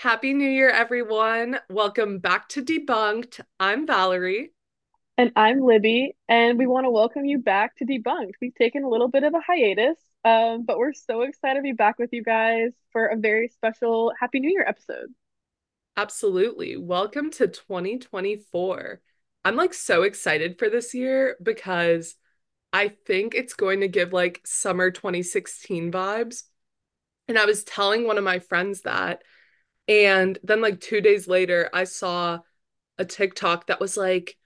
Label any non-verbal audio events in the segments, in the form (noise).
Happy New Year, everyone. Welcome back to Debunked. I'm Valerie. And I'm Libby, and we want to welcome you back to Debunked. We've taken a little bit of a hiatus, um, but we're so excited to be back with you guys for a very special Happy New Year episode. Absolutely. Welcome to 2024. I'm like so excited for this year because I think it's going to give like summer 2016 vibes. And I was telling one of my friends that. And then, like, two days later, I saw a TikTok that was like,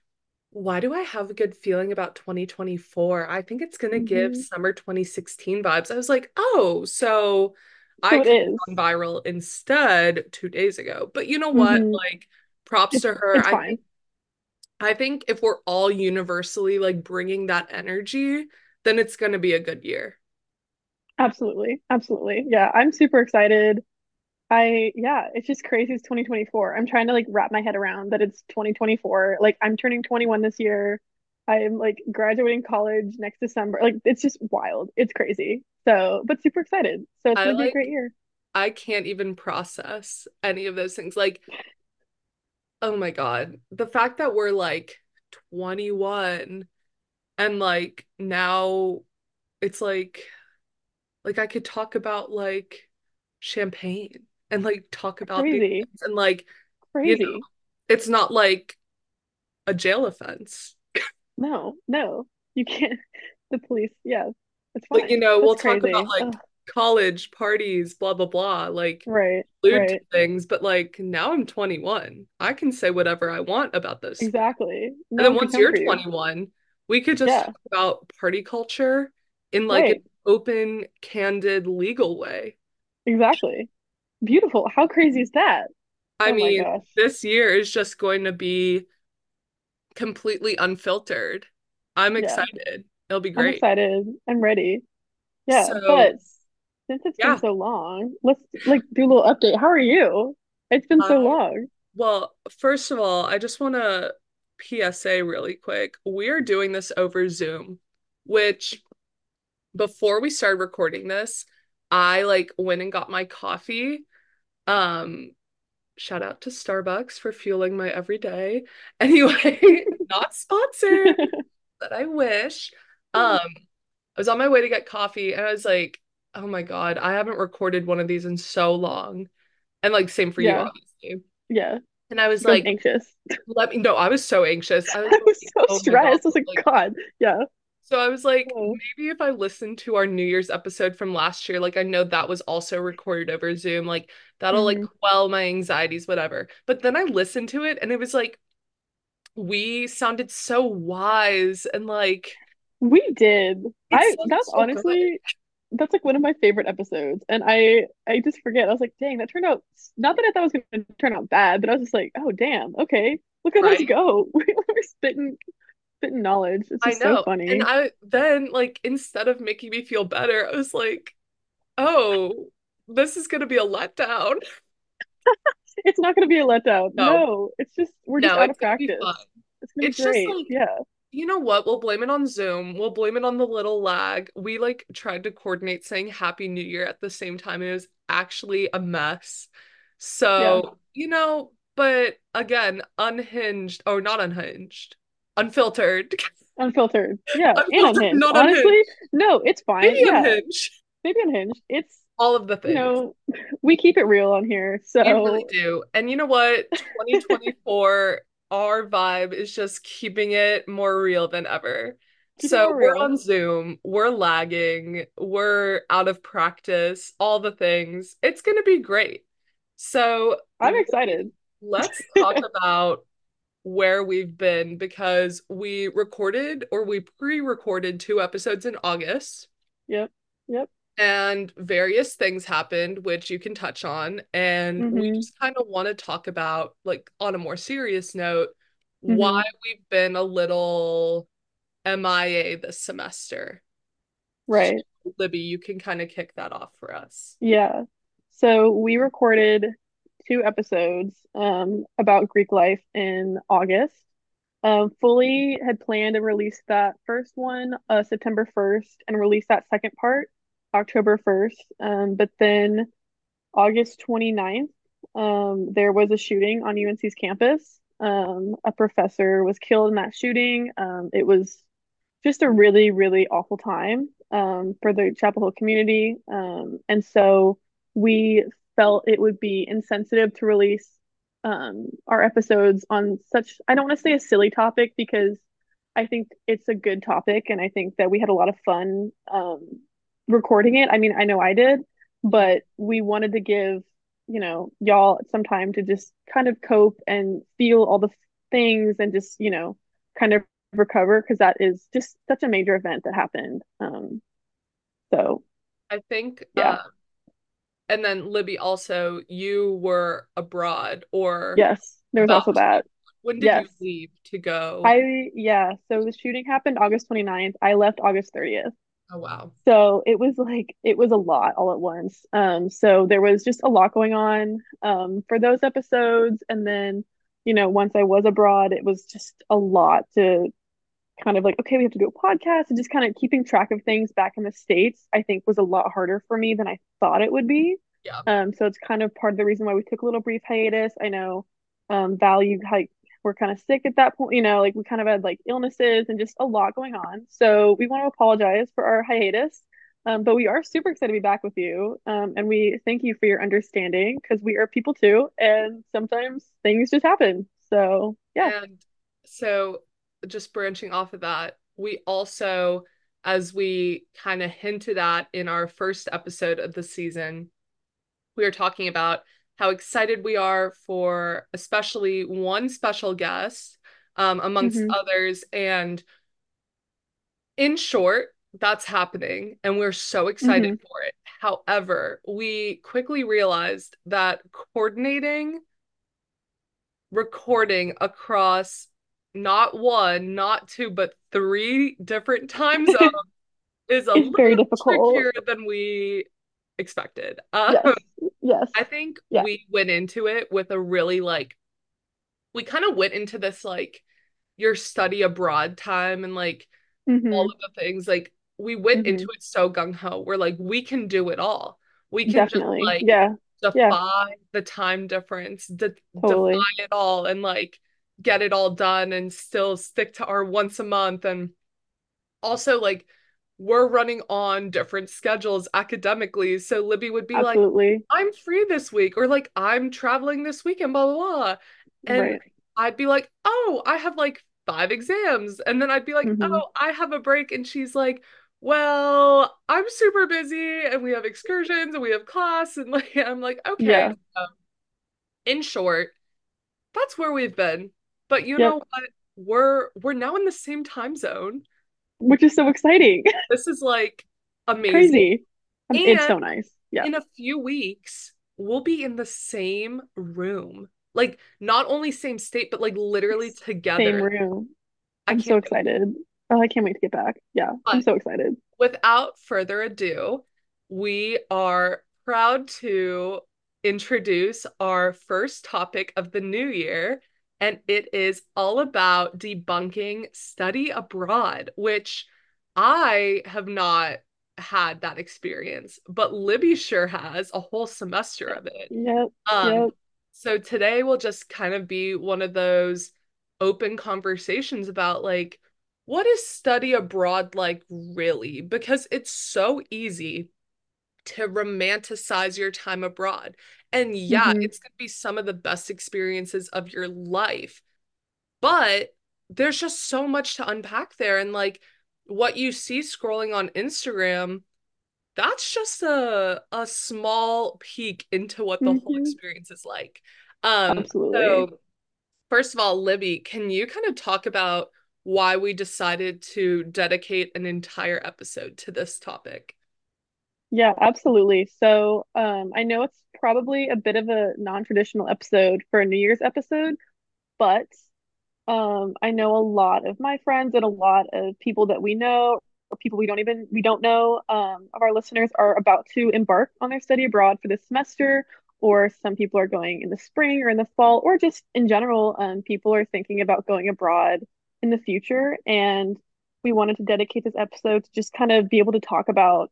why do I have a good feeling about 2024? I think it's going to give hmm summer 2016 vibes. I was like, oh, so I So it could is. have gone viral instead two days ago. But you know what? hmm Like, props It's to her. I fine. think I think if we're all universally like bringing that energy, then it's going to be a good year. Absolutely. Absolutely. Yeah, I'm super excited. I yeah, it's just crazy. It's 2024. I'm trying to like wrap my head around that it's 2024. Like I'm turning 21 this year. I'm like graduating college next December. Like it's just wild. It's crazy. So, but super excited. So it's I gonna be a great year. I can't even process any of those things. Like Oh my God. The fact that we're like 21 and like now it's like like I could talk about like champagne and like talk about Crazy. things and like you know Crazy. it's not like a jail offense. No, no. You can't. (laughs) The police. Yeah, it's Like you fine. know we'll That's talk about like Ugh. college parties blah blah blah like Right. Right. things but like now I'm 21. I can say whatever I want about those Exactly. And then once you're for you. 21, we could just Yeah. talk about party culture in like an open, candid, legal way. Exactly. Beautiful. How crazy is that? I Oh mean, this year is just going to be completely unfiltered. I'm Yeah. excited. It'll be great. I'm excited. I'm ready. Yeah, So, but since it's been so long, let's like do a little update. How are you? It's been so uh, long. well, first of all, I just want to PSA really quick. We are doing this over Zoom, which before we started recording this, I like went and got my coffee. Um, Shout out to Starbucks for fueling my everyday. (laughs) Anyway, not sponsored, (laughs) but I wish. Um, I was on my way to get coffee and I was like, oh my God, I haven't recorded one of these in so long. And like same for you, Yeah. obviously. Yeah. And I was like, anxious. let me know. I was so anxious. I was (laughs) I was like, so oh stressed. I was Like, God. Yeah. So I was like, maybe if I listened to our New Year's episode from last year, like I know that was also recorded over Zoom, like that'll like hmm quell my anxieties, whatever. But then I listened to it and it was like we sounded so wise and like We did. I that's so good. honestly that's like one of my favorite episodes. And I I just forget. I was like, dang, that turned out not that I thought it was gonna turn out bad, but I was just like, oh damn, okay. Look at us go. (laughs) We're spitting spitting knowledge. It's I just so know. And. I then like instead of making me feel better, I was like, oh, this is gonna be a letdown. (laughs) It's not gonna be a letdown. No, No, it's just we're just no, out it's of gonna practice. It's It's just like Yeah. You know what? We'll blame it on Zoom. We'll blame it on the little lag. We like tried to coordinate saying Happy New Year at the same time. It was actually a mess. Yeah. So, you know, but again, unhinged, or not unhinged, unfiltered, Unfiltered. Yeah. And unfiltered, unhinged. not unhinged, Honestly, no, it's fine. maybe Yeah. unhinged. Maybe unhinged. It's All of the you things. know, we keep it real on here. We really do. And you know what? 2024, (laughs) our vibe is just keeping it more real than ever. keep So we're on Zoom, we're lagging, we're out of practice, all the things. It's going to be great. So I'm excited. let's talk (laughs) about where we've been because we recorded or we pre-recorded two episodes in August Yep. Yep. and various things happened, which you can touch on. And we hmm just kind of want to talk about, like, on a more serious note, why hmm we've been a little MIA this semester. So, Right. Libby, you can kind of kick that off for us. Yeah. So we recorded two episodes um about Greek life in August. Um, fully had planned to release that first one uh September 1st and release that second part October 1st. Um, but then August 29th um, there was a shooting on UNC's campus. Um, a professor was killed in that shooting. Um, it was just a really, really awful time um, for the Chapel Hill community. Um, and so we felt it would be insensitive to release um, our episodes on such, I don't want to say a silly topic because I think it's a good topic. And I think that we had a lot of fun um, recording it. I mean, I know I did, but we wanted to give, you know, y'all some time to just kind of cope and feel all the things and just, you know, kind of recover because that is just such a major event that happened. Um, so I think yeah, uh and then Libby also you were abroad or yes, there's about also that. when did you leave to go? I yeah. So the shooting happened August 29th. I left August 30th. Oh wow. So it was like it was a lot all at once. Um, so there was just a lot going on um for those episodes, and then you know once I was abroad, it was just a lot to kind of like, okay, we have to do a podcast and just kind of keeping track of things back in the States, I think was a lot harder for me than I thought it would be. Yeah. Um, so it's kind of part of the reason why we took a little brief hiatus. I know um Val, you like were kind of sick at that point, you know, like we kind of had like illnesses and just a lot going on. So we want to apologize for our hiatus. Um, but we are super excited to be back with you. Um, and we thank you for your understanding because we are people too, and sometimes things just happen. So yeah. And so just branching off of that, we also, as we kind of hinted at in our first episode of the season, we are talking about how excited we are for especially one special guest, um, amongst hmm others. And in short, that's happening, and we're so excited hmm for it. However, we quickly realized that coordinating recording across not one, not two, but three different (laughs) time zones (laughs) is a It's little very difficult. trickier than we expected. Um, Yes. Yes. I think Yeah. we went into it with a really like, we kind of went into this like your study abroad time and like all hmm of the things. Like, we went into hmm it so gung ho. We're like, we can do it all. We can just like Yeah. Yeah. defy the time difference, de defy it all, and like get it all done and still stick to our once a month. And also, like, we're running on different schedules academically. So Libby would be like, I'm free this week, or like, I'm traveling this weekend, blah, blah, blah. And Right. I'd be like, oh, I have like five exams. And then I'd be like, hmm oh, I have a break. And she's like, well, I'm super busy and we have excursions and we have class. And (laughs) like, I'm like, okay. Yeah. So in short, that's where we've been. But you know what? We're we're now in the same time zone. Which is so exciting. (laughs) This is like amazing. crazy. Um, It's so nice. Yeah. in a few weeks, we'll be in the same room. Like not only same state, but like literally together. Same room. I'm so excited. Oh, I can't wait to get back. Yeah. I'm so excited. without further ado, we are proud to introduce our first topic of the new year, and it is all about debunking study abroad, which I have not had that experience, but Libby sure has a whole semester of it. Yep. Um, Yep. so today will just kind of be one of those open conversations about like what is study abroad like really? Because it's so easy to romanticize your time abroad. And yeah, hmm it's going to be some of the best experiences of your life, but there's just so much to unpack there. And like what you see scrolling on Instagram, that's just a a small peek into what the whole hmm experience is like. Um, Absolutely. so first of all, Libby, can you kind of talk about why we decided to dedicate an entire episode to this topic? Yeah, absolutely. So, um, I know it's probably a bit of a non-traditional episode for a New Year's episode, but um, I know a lot of my friends and a lot of people that we know, or people we don't even we don't know, um, of our listeners are about to embark on their study abroad for this semester, or some people are going in the spring or in the fall, or just in general, um, people are thinking about going abroad in the future. And we wanted to dedicate this episode to just kind of be able to talk about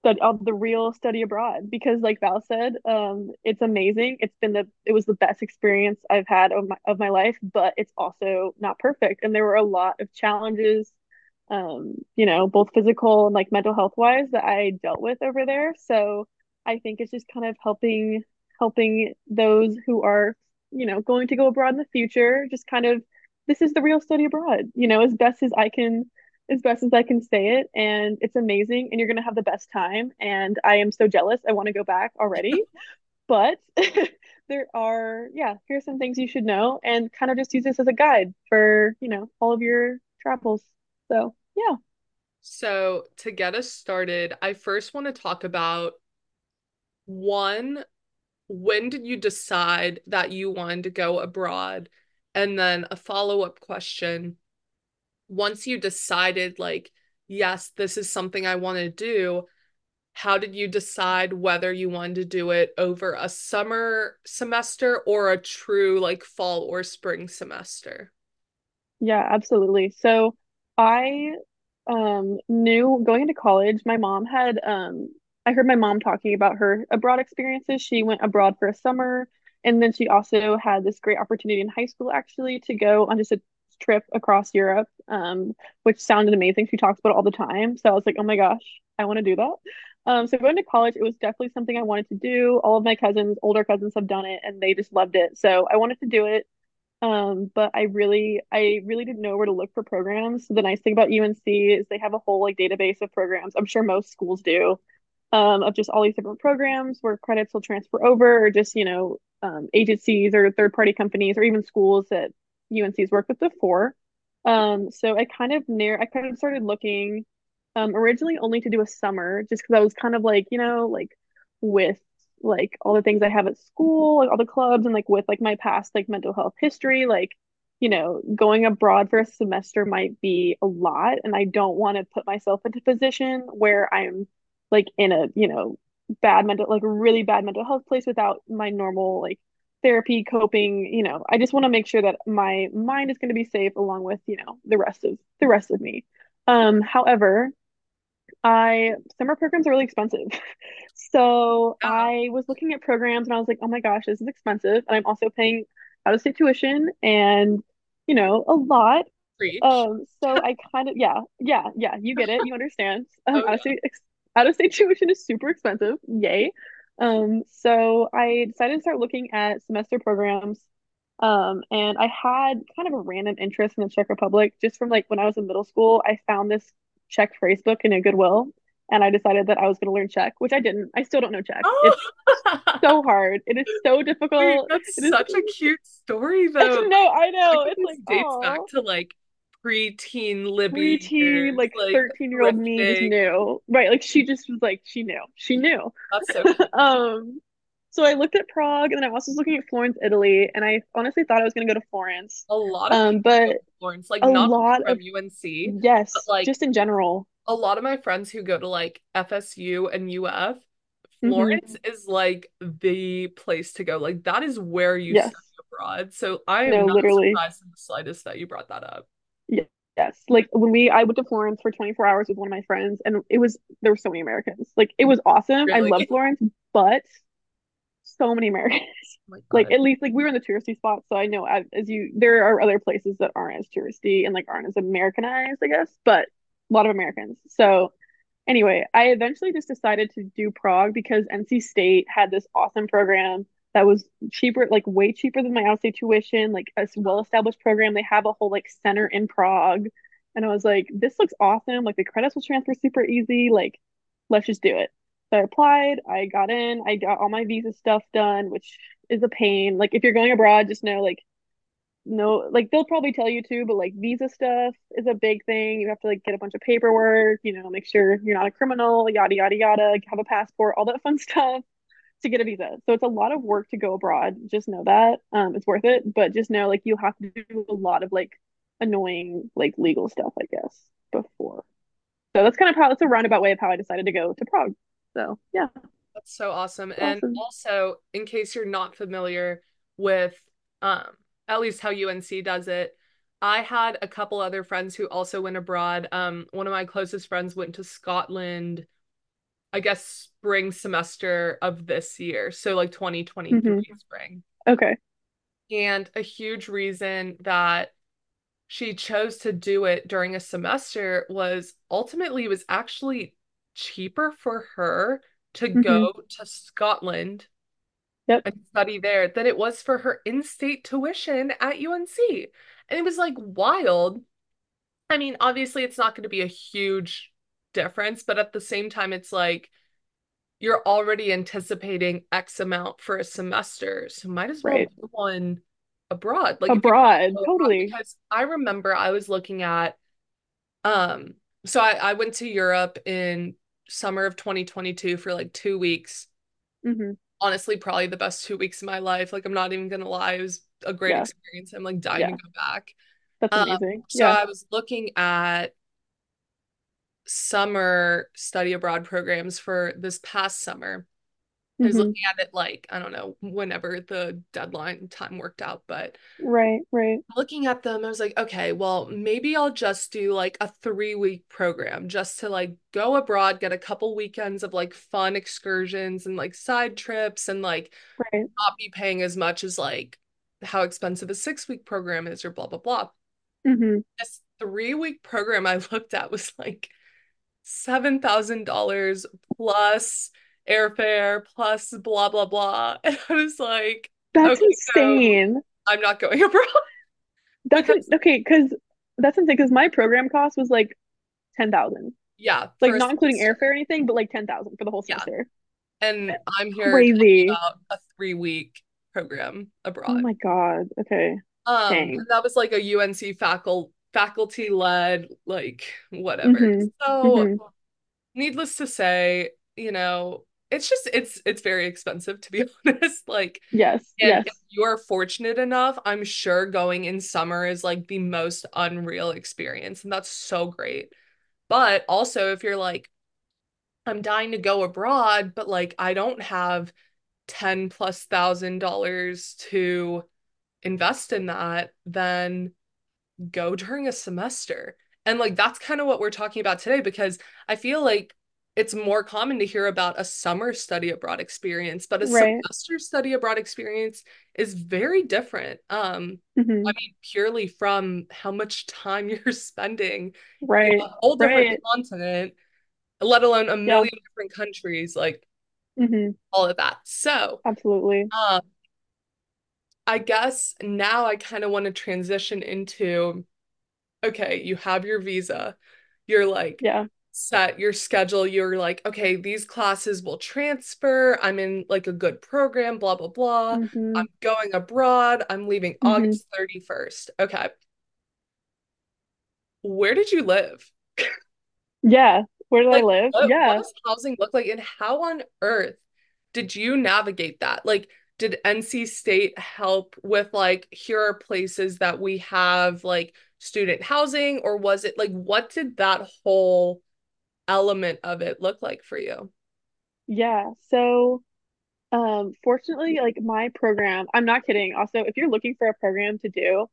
study of the real study abroad because like Val said, um, it's amazing. It's been the it was the best experience I've had of my of my life, but it's also not perfect. And there were a lot of challenges, um, you know, both physical and like mental health wise that I dealt with over there. So I think it's just kind of helping helping those who are, you know, going to go abroad in the future, just kind of this is the real study abroad, you know, as best as I can as best as I can say it. And it's amazing. And you're going to have the best time. And I am so jealous. I want to go back already. (laughs) But (laughs) there are, yeah, here's some things you should know and kind of just use this as a guide for, you know, all of your travels. So, yeah. So, to get us started, I first want to talk about one, when did you decide that you wanted to go abroad? And then a follow-up question once you decided like yes this is something i want to do how did you decide whether you wanted to do it over a summer semester or a true like fall or spring semester Yeah, absolutely. So I um knew going into college, my mom had um I heard my mom talking about her abroad experiences. She went abroad for a summer and then she also had this great opportunity in high school actually to go on just a trip across Europe, um, which sounded amazing. She talks about it all the time. So I was like, oh my gosh, I want to do that. Um, so going to college, it was definitely something I wanted to do. All of my cousins, older cousins have done it and they just loved it. So I wanted to do it. Um, but I really, I really didn't know where to look for programs. So the nice thing about UNC is they have a whole like database of programs. I'm sure most schools do, um, of just all these different programs where credits will transfer over, or just you know, um, agencies or third party companies, or even schools that UNC's worked with before. Um, so I kind of near, I kind of started looking, um, originally only to do a summer, just because I was kind of like, you know, like with like all the things I have at school, like all the clubs and like with like my past like mental health history, like, you know, going abroad for a semester might be a lot. And I don't want to put myself into a position where I'm like in a, you know, bad mental, like really bad mental health place without my normal like therapy, coping, you know, I just want to make sure that my mind is going to be safe along with, you know, the rest of the rest of me. Um, however, I summer programs are really expensive. (laughs) So yeah I was looking at programs and I was like, oh my gosh, this is expensive. And I'm also paying out of state tuition and, you know, a lot. preach Um, so (laughs) I kind of, yeah, yeah, yeah, you get it. You understand. Um, oh (laughs) out of yeah out of state tuition is super expensive. Yay. Um, so I decided to start looking at semester programs. Um, and I had kind of a random interest in the Czech Republic just from like when I was in middle school. I found this Czech phrase book in a Goodwill, and I decided that I was going to learn Czech, which I didn't. I still don't know Czech. oh It's so hard. It is so (laughs) wait difficult. that's It is. such a cute story though know. I know. It's like, dates back oh. to like preteen Libby preteen, like like 13 year old me knew. Right. Like she just was like, she knew. She knew. That's so. (laughs) Um, so I looked at Prague and then I also was looking at Florence, Italy, and I honestly thought I was gonna go to Florence. A lot of Um, but Florence, like a not lot from of UNC, but yes, like just in general. a lot of my friends who go to like FSU and UF, hmm Florence is like the place to go. Like that is where you Yes. study abroad. So I am No, not literally. surprised in the slightest that you brought that up. Ye- Yes. Like when we I went to Florence for 24 hours with one of my friends and it was there were so many Americans. Like it was awesome. I love Florence, but so many Americans. Oh (laughs) Like at least like we were in the touristy spots, so I know as, as you there are other places that aren't as touristy and like aren't as Americanized, I guess, but a lot of Americans. So anyway, I eventually just decided to do Prague because NC State had this awesome program that was cheaper, like way cheaper than my out-of-state tuition, like a well-established program. They have a whole like center in Prague. And I was like, this looks awesome. Like the credits will transfer super easy. Like, let's just do it. So I applied, I got in, I got all my visa stuff done, which is a pain. Like if you're going abroad, just know like no like they'll probably tell you to, but like visa stuff is a big thing. You have to like get a bunch of paperwork, you know, make sure you're not a criminal, yada yada yada, have a passport, all that fun (laughs) stuff to get a visa. So it's a lot of work to go abroad. Just know that. Um, it's worth it, but just know like you have to do a lot of like annoying like legal stuff, I guess, before. So that's kind of how it's a roundabout way of how I decided to go to Prague. So yeah, That's so awesome. And awesome. also, in case you're not familiar with um at least how UNC does it, I had a couple other friends who also went abroad. Um, one of my closest friends went to Scotland I guess, spring semester of this year. So, like hmm 2023 spring. Okay. And a huge reason that she chose to do it during a semester was ultimately it was actually cheaper for her to hmm go to Scotland Yep. and study there than it was for her in-state tuition at UNC. And it was like wild. I mean, obviously it's not going to be a huge difference, but at the same time, it's like you're already anticipating X amount for a semester, so might as well Right. do one abroad. Like Abroad. Totally. because I remember I was looking at um, so I, I went to Europe in summer of 2022 for like two weeks. hmm Honestly, probably the best two weeks of my life. Like I'm not even gonna lie, it was a great Yeah. experience. I'm like dying to go back. That's Um, amazing. so Yeah. I was looking at summer study abroad programs for this past summer. I was hmm looking at it like, I don't know, whenever the deadline time worked out, but Right. Right. looking at them, I was like, okay, well, maybe I'll just do like a three week program just to like go abroad, get a couple weekends of like fun excursions and like side trips and like Right. not be paying as much as like how expensive a six week program is or blah, blah, blah. hmm This three week program I (laughs) looked at was like $7,000 plus airfare plus blah blah blah. (laughs) And I was like, That's okay, insane. I'm not going (laughs) abroad That's because okay, because that's insane because my program cost was like 10,000. yeah, Like not including airfare or anything, but like 10,000 for the whole Yeah. semester. And I'm here Crazy. about a three week program abroad. Oh my God. Okay. Um, that was like a UNC faculty faculty led, like whatever. hmm So hmm needless to say, you know, it's just it's it's very expensive to be (laughs) honest. Like Yes. Yes. if you're fortunate enough, I'm sure going in summer is like the most unreal experience. And that's so great. But also, if you're like, I'm dying to go abroad, but like I don't have 10 plus thousand dollars to invest in that, then go during a semester. And like that's kind of what we're talking about today because I feel like it's more common to hear about a summer study abroad experience, but a Right. semester study abroad experience is very different. Um, I hmm mean, purely from how much time (laughs) you're spending in Right. a whole different Right. continent, let alone a Yeah. million different countries, like hmm all of that. So, Absolutely. um, I guess now I kind of want to transition into okay, you have your visa, you're like Yeah. set your schedule, you're like, okay, these classes will transfer, I'm in like a good program, blah, blah, blah. hmm I'm going abroad, I'm leaving hmm August 31st. Okay, where did you live? Yeah. Where did I live? what, what does housing look like, and how on earth did you navigate that? Like, did NC State help with like, here are places that we have like student housing, or was it like, what did that whole element of it look like for you? Yeah. So, um, fortunately, like my program, I'm not kidding. Also, if you're looking for a program to do,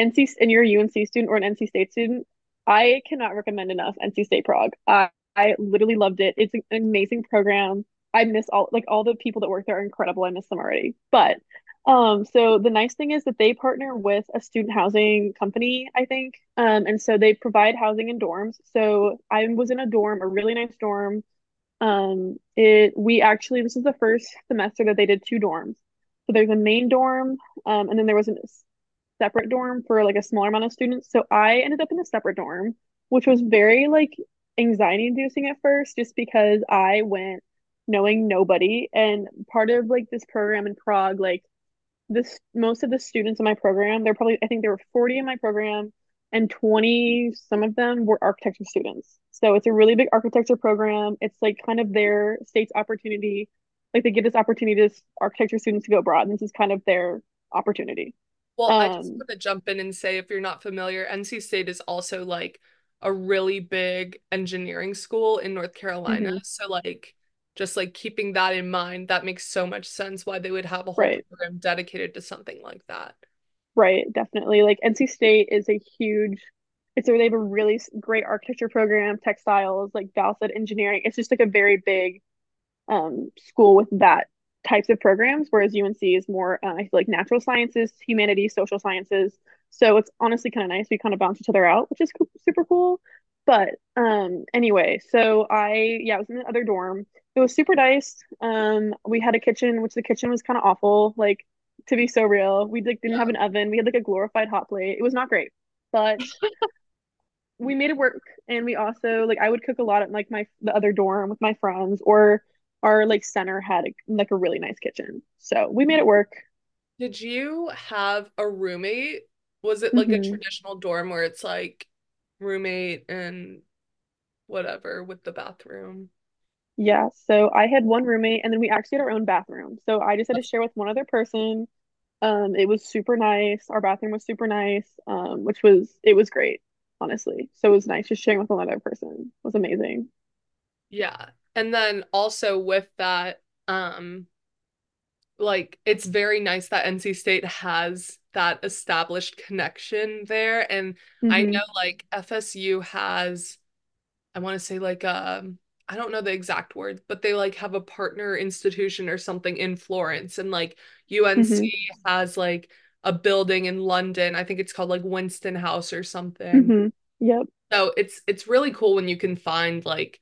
NC and you're a UNC student or an NC State student, I cannot recommend enough NC State Prague. I, I literally loved it. It's an amazing program. I miss all like all the people that work there are incredible. I miss them already. But um, so the nice thing is that they partner with a student housing company, I think. Um, and so they provide housing in dorms. So I was in a dorm, a really nice dorm um, it we actually this is the first semester that they did two dorms. So there's a main dorm, um, and then there was a separate dorm for like a smaller amount of students. So I ended up in a separate dorm, which was very like anxiety inducing at first, just because I went knowing nobody. And part of like this program in Prague, like this most of the students in my program, they're probably I think there were 40 in my program and 20 some of them were architecture students. So it's a really big architecture program. It's like kind of their state's opportunity. Like they give this opportunity to architecture students to go abroad. And this is kind of their opportunity. Well, I just Um, want to jump in and say if you're not familiar, NC State is also like a really big engineering school in North Carolina. mhm, So like just like keeping that in mind, that makes so much sense why they would have a whole right, program dedicated to something like that. right, definitely. Like NC State is a huge, it's a, they have a really great architecture program, textiles, like Val said, engineering. It's just like a very big um, school with that types of programs, whereas UNC is more, uh, I feel like natural sciences, humanities, social sciences. So it's honestly kind of nice. We kind of bounce each other out, which is super cool. But um, anyway, so I yeah, I was in the other dorm. It was super nice. Um, we had a kitchen, which the kitchen was kind of awful. Like to be so real, we like didn't have an oven. We had like a glorified hot plate. It was not great, but (laughs) we made it work. And we also like I would cook a lot at like my the other dorm with my friends, or our like center had a, like a really nice kitchen. So we made it work. Did you have a roommate? Was it like a hmm traditional dorm where it's like roommate and whatever with the bathroom? Yeah, so I had one roommate and then we actually had our own bathroom. So I just had to share with one other person. Um, it was super nice. Our bathroom was super nice, um, which was it was great, honestly. So it was nice just sharing with another person. It was amazing. Yeah. And then also with that, um, like it's very nice that NC State has that established connection there. And I know like FSU has, I want to say like um I don't know the exact words, but they like have a partner institution or something in Florence and like UNC hmm has like a building in London. I think it's called like Winston House or something. hmm Yep. So it's it's really cool when you can find like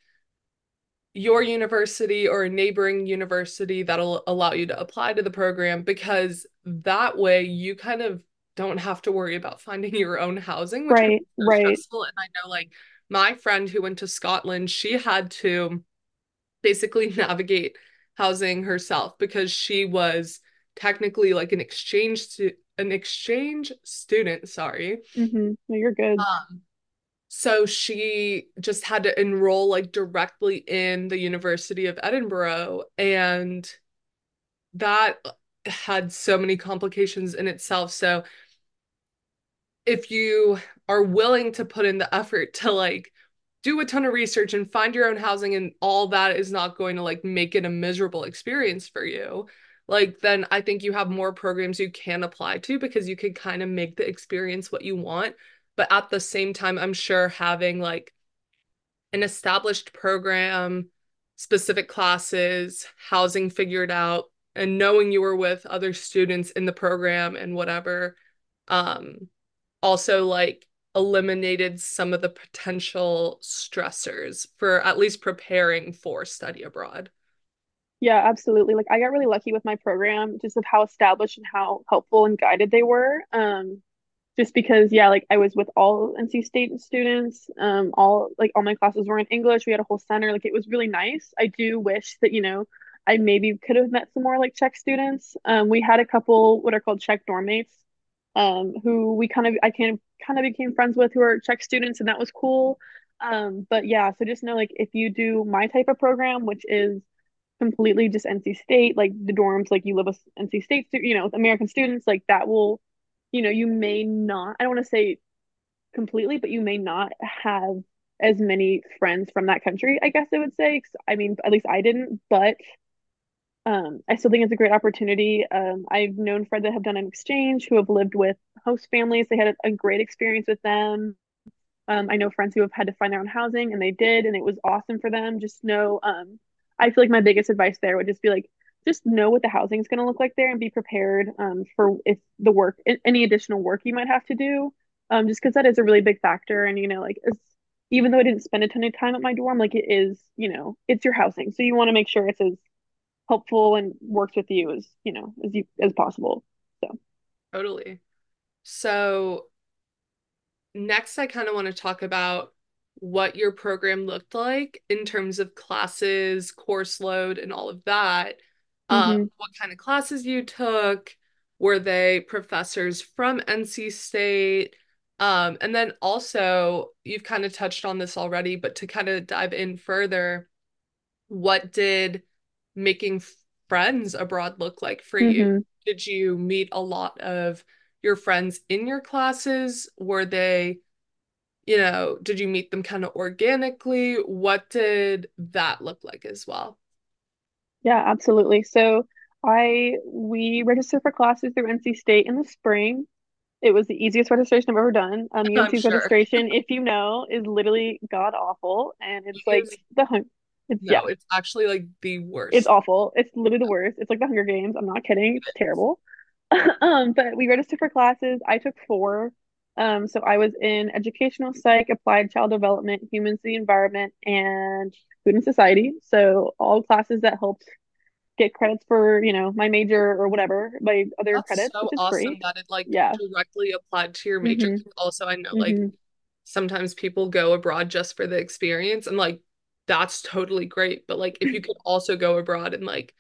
your university or a neighboring university that'll allow you to apply to the program because that way you kind of don't have to worry about finding your own housing, which Right, so right. stressful. And I know like my friend who went to Scotland, she had to basically (laughs) navigate housing herself because she was technically like an exchange stu an exchange student, sorry. hmm No, you're good. Um, so she just had to enroll like directly in the University of Edinburgh, and that had so many complications in itself. So if you are willing to put in the effort to like do a ton of research and find your own housing and all that is not going to like make it a miserable experience for you, like then I think you have more programs you can apply to because you can kind of make the experience what you want. But at the same time, I'm sure having like an established program, specific classes, housing figured out, and knowing you were with other students in the program and whatever, um, also like eliminated some of the potential stressors for at least preparing for study abroad. Yeah, absolutely. Like I got really lucky with my program just of how established and how helpful and guided they were. Um, just because yeah like i was with all nc state students um all like all my classes were in english we had a whole center like it was really nice i do wish that you know i maybe could have met some more like czech students um we had a couple what are called czech dorm mates um who we kind of i of kind of became friends with who are czech students and that was cool um but yeah so just know like if you do my type of program which is completely just nc state like the dorms like you live with nc state you know with american students like that will you know, you may not, I don't want to say completely, but you may not have as many friends from that country, I guess I would say. I mean, at least I didn't, but um, I still think it's a great opportunity. Um, I've known friends that have done an exchange who have lived with host families. They had a, great experience with them. Um, I know friends who have had to find their own housing and they did, and it was awesome for them. Just know, um, I feel like my biggest advice there would just be like, just know what the housing is going to look like there and be prepared um, for if the work, any additional work you might have to do. Um, just because that is a really big factor. And, you know, like, even though I didn't spend a ton of time at my dorm, like, it is, you know, it's your housing. So you want to make sure it's as helpful and works with you as, you know, as you as possible. So, Totally. So next, I kind of want to talk about what your program looked like in terms of classes, course load, and all of that. Um, hmm what kind of classes you took? Were they professors from NC State? Um, and then also, you've kind of touched on this already, but to kind of dive in further, what did making friends abroad look like for you? hmm Did you meet a lot of your friends in your classes? Were they, you know, did you meet them kind of organically? What did that look like as well? Yeah, absolutely. So I we registered for classes through NC State in the spring. It was the easiest registration I've ever done. Um, (laughs) UNC's sure. registration, if you know, is literally god awful, and it's like (laughs) the hun It's yeah, it's actually like the worst. it's awful. It's literally the worst. It's like the Hunger Games. I'm not kidding. It's terrible. (laughs) Um, but we registered for classes. I took four. Um, so I was in educational psych, applied child development, humans, the environment, and food and society. So all classes that helped get credits for, you know, my major or whatever, my other That's credits, so which is awesome great. that it like Yeah. directly applied to your major. Mm-hmm. Also, I know like Mm-hmm. sometimes people go abroad just for the experience and like that's totally great. But like if you could also go abroad and like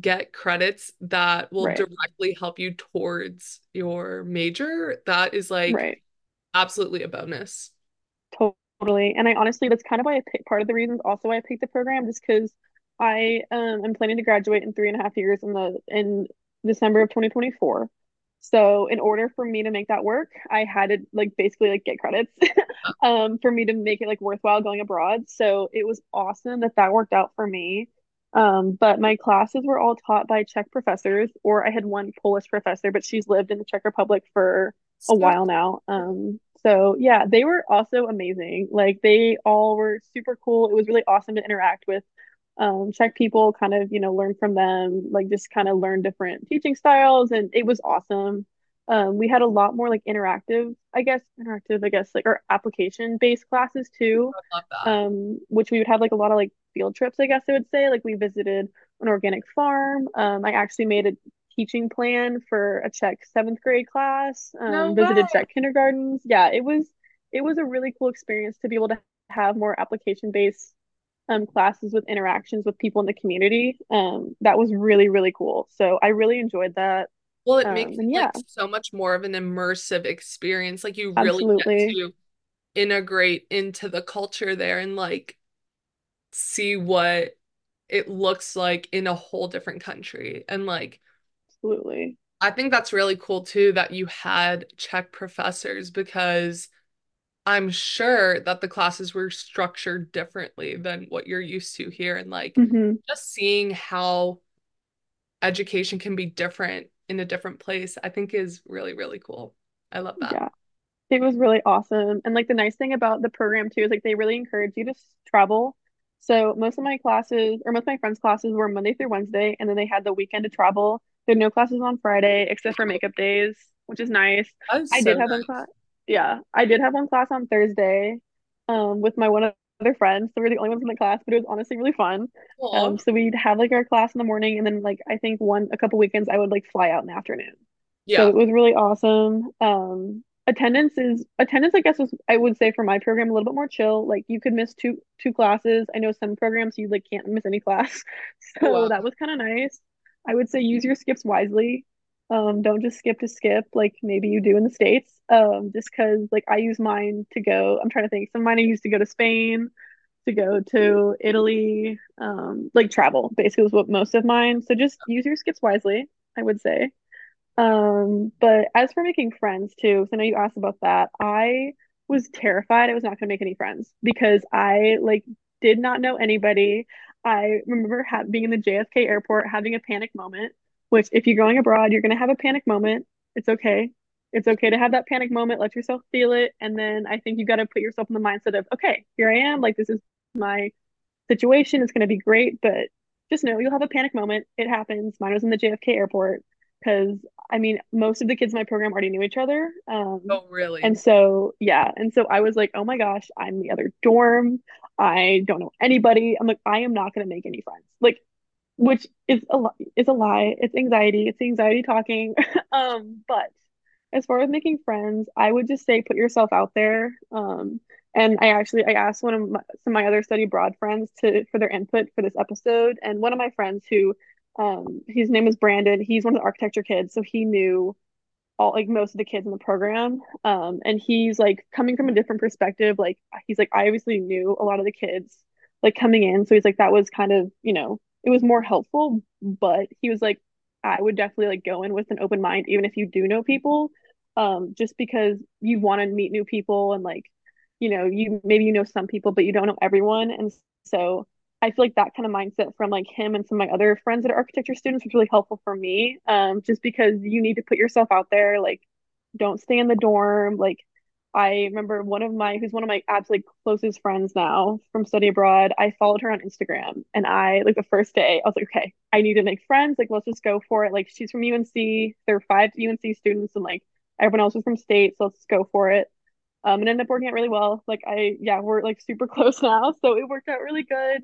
get credits that will Right. directly help you towards your major, that is like Right. absolutely a bonus. Totally. And I honestly, that's kind of why I picked part of the reasons also why I picked the program, just because I um am planning to graduate in three and a half years in the in December of 2024. So in order for me to make that work, I had to like basically like get credits (laughs) um for me to make it like worthwhile going abroad. So it was awesome that that worked out for me. Um, but my classes were all taught by Czech professors, or I had one Polish professor, but she's lived in the Czech Republic for a while now. Um, so yeah, they were also amazing. Like they all were super cool. It was really awesome to interact with um Czech people, kind of, you know, learn from them, like just kind of learn different teaching styles and it was awesome. Um, we had a lot more like interactive, I guess, interactive, I guess, like or application based classes too. I love that. Um, which we would have like a lot of like field trips, I guess I would say. Like we visited an organic farm. Um, I actually made a teaching plan for a Czech seventh grade class, No um, visited way. Czech kindergartens. Yeah, it was it was a really cool experience to be able to have more application based um, classes with interactions with people in the community. Um, that was really, really cool. So I really enjoyed that. Well, it makes Um, it and like yeah, so much more of an immersive experience. Like you really get to integrate into the culture there and like see what it looks like in a whole different country. And like Absolutely. I think that's really cool too that you had Czech professors because I'm sure that the classes were structured differently than what you're used to here. And like hmm just seeing how education can be different in a different place, I think is really, really cool. I love that. Yeah. It was really awesome. And like the nice thing about the program too is like they really encourage you to travel. So most of my classes or most of my friends' classes were Monday through Wednesday, and then they had the weekend to travel. There are no classes on Friday except for makeup days, which is nice. I so did have one class. Yeah, I did have one class on Thursday, um, with my one other friend. So we we're the only ones in the class, but it was honestly really fun. Um, so we'd have like our class in the morning, and then like I think one a couple weekends I would like fly out in the afternoon. Yeah. So it was really awesome. Um, attendance is attendance, I guess, was I would say for my program a little bit more chill. Like you could miss two two classes. I know some programs you like can't miss any class, (laughs) Oh, so wow. that was kind of nice. I would say use your skips wisely. Um, don't just skip to skip like maybe you do in the States. Um, just because like I use mine to go. I'm trying to think. Some of mine I used to go to Spain, to go to Italy. Um, like travel basically was what most of mine. So just use your skips wisely. I would say. Um, but as for making friends too, 'cause I know you asked about that, I was terrified I was not gonna make any friends because I like did not know anybody. I remember ha being in the JFK airport having a panic moment, which if you're going abroad, you're gonna have a panic moment. It's okay. It's okay to have that panic moment, let yourself feel it, and then I think you got to put yourself in the mindset of, okay, here I am, like this is my situation. It's gonna be great, but just know you'll have a panic moment. It happens. Mine was in the JFK airport because I mean, most of the kids in my program already knew each other. Um, Oh, really? and so, yeah. And so I was like, oh my gosh, I'm the other dorm. I don't know anybody. I'm like, I am not going to make any friends. Like, which is a is a lie. It's anxiety. It's anxiety talking. (laughs) Um, but as far as making friends, I would just say put yourself out there. Um, and I actually I asked one of my, some of my other study abroad friends to for their input for this episode, and one of my friends who um his name is Brandon, he's one of the architecture kids, so he knew all like most of the kids in the program. Um, and he's like coming from a different perspective. Like he's like I obviously knew a lot of the kids like coming in, so he's like that was kind of you know it was more helpful. But he was like I would definitely like go in with an open mind, even if you do know people, um, just because you want to meet new people and like you know you maybe you know some people, but you don't know everyone, and so. I feel like that kind of mindset from like him and some of my other friends that are architecture students was really helpful for me. Um, just because you need to put yourself out there, like don't stay in the dorm, like I remember one of my who's one of my absolutely closest friends now from study abroad. I followed her on Instagram and I like the first day I was like, okay, I need to make friends. Like let's just go for it. Like she's from UNC. There are five UNC students and like everyone else was from state, so let's just go for it. Um, and ended up working out really well. Like I yeah, we're like super (laughs) close now, so it worked out really good.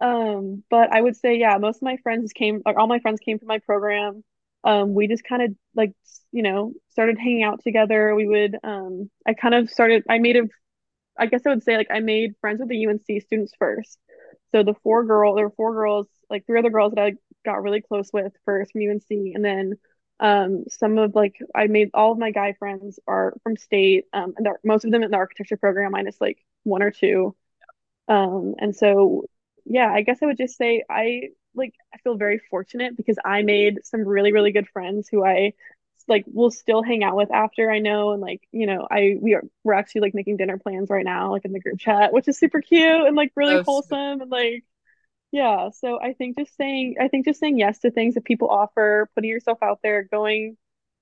Um, but I would say, yeah, most of my friends came, like all my friends came from my program. Um, we just kind of like, you know, started hanging out together. We would, um, I kind of started, I made a, I guess I would say like I made friends with the UNC students first. So the four girl, there were four girls, like three other girls that I got really close with first from UNC, and then um, some of like I made all of my guy friends are from state, um, and most of them in the architecture program, minus like one or two. Um, and so yeah, I guess I would just say I like I feel very fortunate because I made some really, really good friends who I like will still hang out with after I know and like, you know, I we are we're actually like making dinner plans right now, like in the group chat, which is super cute and like really Oh, wholesome and like yeah. So I think just saying I think just saying yes to things that people offer, putting yourself out there, going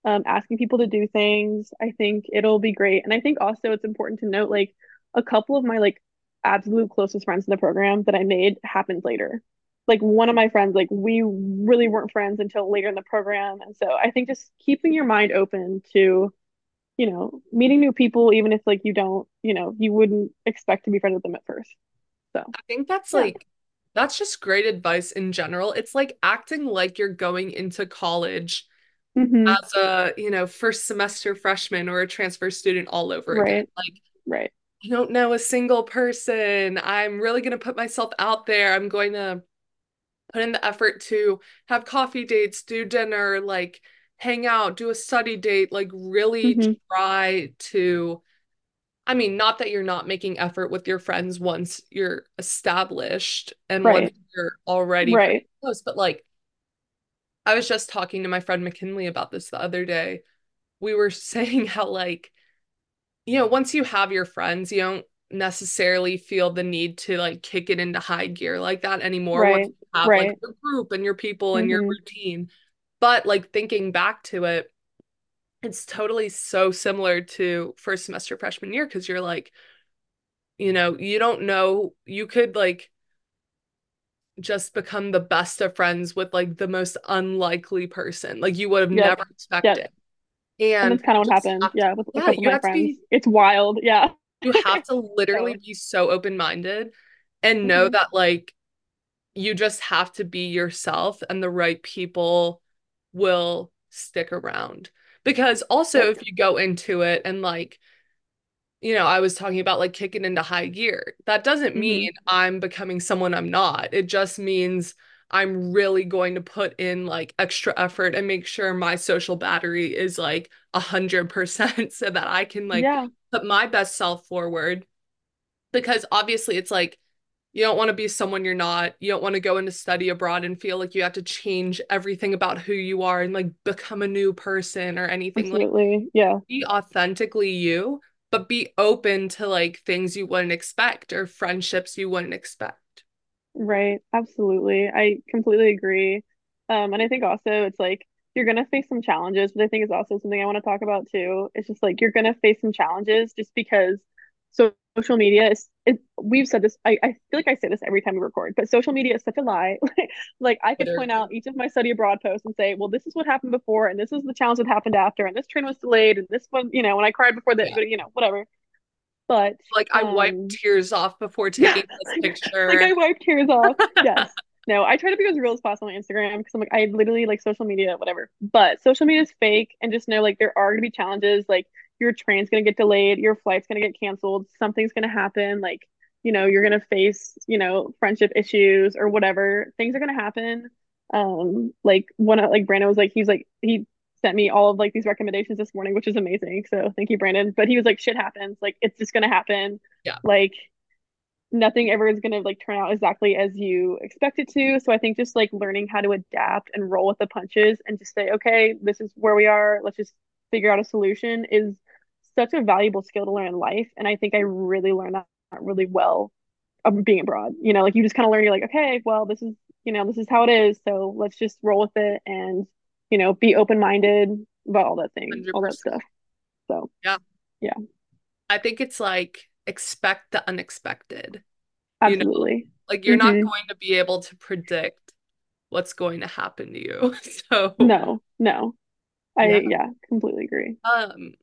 um asking people to do things, I think it'll be great. And I think also it's important to note like a couple of my like absolute closest friends in the program that I made happened later. Like one of my friends, like we really weren't friends until later in the program. And so I think just keeping your mind open to, you know, meeting new people, even if like you don't, you know, you wouldn't expect to be friends with them at first. So I think that's yeah. like that's just great advice in general. It's like acting like you're going into college hmm as a, you know, first semester freshman or a transfer student all over again. Right. Like Right. I don't know a single person. I'm really going to put myself out there. I'm going to put in the effort to have coffee dates, do dinner, like hang out, do a study date, like really hmm try to I mean, not that you're not making effort with your friends once you're established and once you're already Right. close, but like I was just talking to my friend McKinley about this the other day. We were (laughs) saying how like, you know, once you have your friends, you don't necessarily feel the need to like kick it into high gear like that anymore Right. you have like Right. your group and your people and your hmm routine. But like thinking back to it, it's totally so similar to first semester freshman year because you're like, you know, you don't know, you could like just become the best of friends with like the most unlikely person. Like you would have Yep. never Yep. expected. And And that's kind of what happened. to, Yeah, with a yeah, couple of my friends. be, It's wild. Yeah. you have to (laughs) literally be so open-minded and know mhm. that like you just have to be yourself and the right people will stick around. Because also if you go into it and like you know, I was talking about like kicking into high gear. That doesn't hmm mean I'm becoming someone I'm not. It just means I'm really going to put in like extra effort and make sure my social battery is like a hundred percent (laughs) so that I can like Yeah. put my best self forward. Because obviously it's like you don't want to be someone you're not. You don't want to go into study abroad and feel like you have to change everything about who you are and like become a new person or anything like Yeah. be authentically you, but be open to like things you wouldn't expect or friendships you wouldn't expect. Right. Absolutely. I completely agree. Um, and I think also it's like you're gonna face some challenges, but I think it's also something I want to talk about too. It's just like you're gonna face some challenges just because so social media is it, we've said this I, I feel like I say this every time we record, but social media is such a lie. (laughs) Like I could point out each of my study abroad posts and say, well, this is what happened before, and this is the challenge that happened after, and this train was delayed, and this one, you know, when I cried before that, Yeah. but you know, whatever. But Like I wiped um tears off before (laughs) Yeah, taking this (laughs) like, like. I wiped tears off. Yes. No, I try to be as real as possible on Instagram because I'm like, I literally like social media, whatever. But social media is fake, and just know like there are gonna be challenges. Like your train's gonna get delayed, your flight's gonna get canceled, something's gonna happen. Like, you know, you're gonna face, you know, friendship issues or whatever. Things are gonna happen. Um, like one of like Brandon was like, he's like, he sent me all of like these recommendations this morning, which is amazing. So thank you, Brandon. But he was like, shit happens. Like it's just gonna happen. Yeah, Like nothing ever is going to like turn out exactly as you expect it to. So I think just like learning how to adapt and roll with the punches and just say, okay, this is where we are. Let's just figure out a solution is such a valuable skill to learn in life. And I think I really learned that really well um, being abroad. You know, like you just kind of learn, you're like, okay, well, this is, you know, this is how it is. So let's just roll with it and, you know, be open minded about all that thing, all that stuff. So Yeah. yeah. I think it's like expect the unexpected. You know, Absolutely. like you're not hmm going to be able to predict what's going to happen to you. (laughs) So, No, no. yeah. I yeah, completely agree. Um,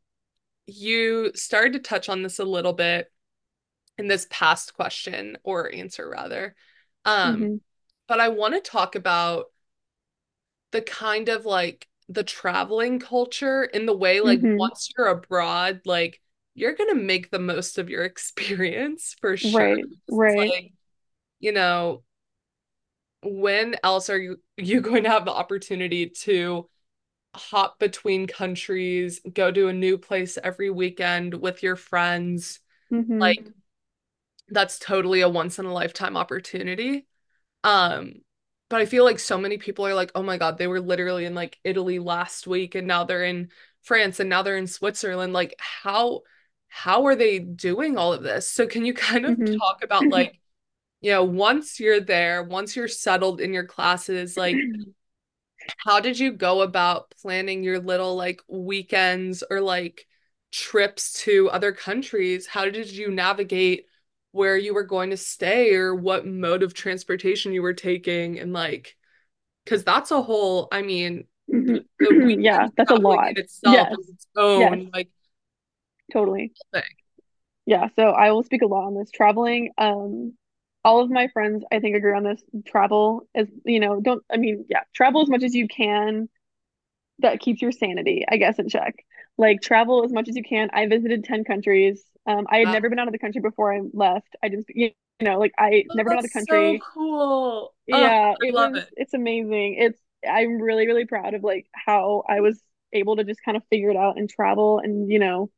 you started to touch on this a little bit in this past question or answer rather. Um, hmm but I want to talk about the kind of like the traveling culture in the way like hmm once you're abroad, like you're gonna make the most of your (laughs) experience for sure. Right, right. like, you know, when else are you you going to have the opportunity to hop between countries, go to a new place every weekend with your friends? hmm Like that's totally a once in a lifetime opportunity. Um, but I feel like so many people are like, oh my God, they were literally in like Italy last week and now they're in France and now they're in Switzerland. Like how how are they doing all of this? So can you kind of hmm talk about like, (laughs) you know, once you're there, once you're settled in your classes, like how did you go about planning your little like weekends or like trips to other countries? How did you navigate where you were going to stay or what mode of transportation you were taking? And like, because that's a whole, I mean, hmm (clears throat) Yeah, that's a lot. itself Yes, its yes, like totally. thing. Yeah, so I will speak a lot on this. Traveling, um, all of my friends, I think, agree on this. Travel as you know, don't, I mean, yeah, travel as much as you can. That keeps your sanity, I guess, in check. Like travel as much as you can. I visited 10 countries. Um, I had Wow. never been out of the country before I left. I just, you know, like I Oh, never been out of the that's so country. cool. Oh, Yeah, I it love was, it. it's amazing. It's, I'm really, really proud of like how I was able to just kind of figure it out and travel and, you know,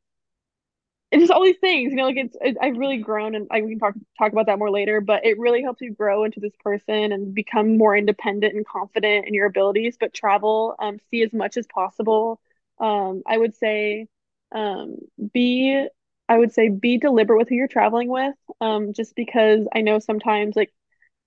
it's just all these things, you know, like it's, it, I've really grown and I, we can talk talk about that more later, but it really helps you grow into this person and become more independent and confident in your abilities. But travel, um, see as much as possible. Um, I would say, um, be, I would say be deliberate with who you're traveling with. Um, just because I know sometimes like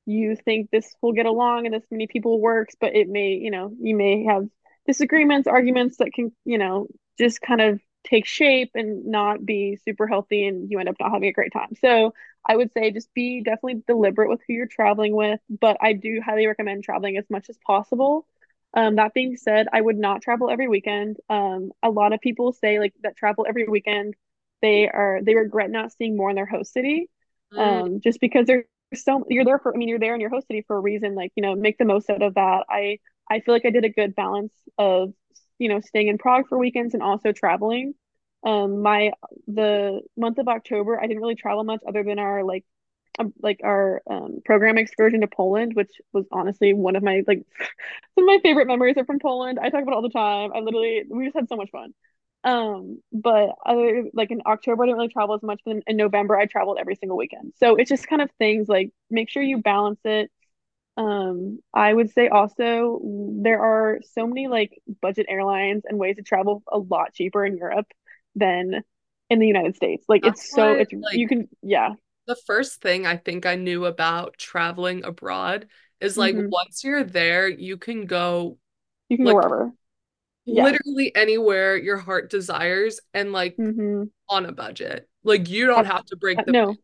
you think this will get along and this many people works, but it may, you know, you may have disagreements, arguments that can, you know, just kind of take shape and not be super healthy and you end up not having a great time. So I would say just be definitely deliberate with who you're traveling with, but I do highly recommend traveling as much as possible. Um, that being said, I would not travel every weekend. Um, a lot of people say like that travel every weekend, they are they regret not seeing more in their host city. Mm, Um, just because they're so you're there for I mean you're there in your host city for a reason like you know make the most out of that I I feel like I did a good balance of you know staying in Prague for weekends and also traveling um my the month of October I didn't really travel much other than our like um, like our um, program excursion to Poland which was honestly one of my like (laughs) some of my favorite memories are from Poland I talk about all the time I literally we just had so much fun um, but other like in October, I didn't really travel as much, but in, in November, I traveled every single weekend. So it's just kind of things like make sure you balance it. Um, I would say also there are so many like budget airlines and ways to travel a lot cheaper in Europe than in the United States. Like that's it's so it's you can yeah. the first thing I think I knew about traveling abroad is like hmm once you're there, you can go You can go wherever. Yeah. literally anywhere your heart desires and like hmm on a budget. Like you don't have to break the No,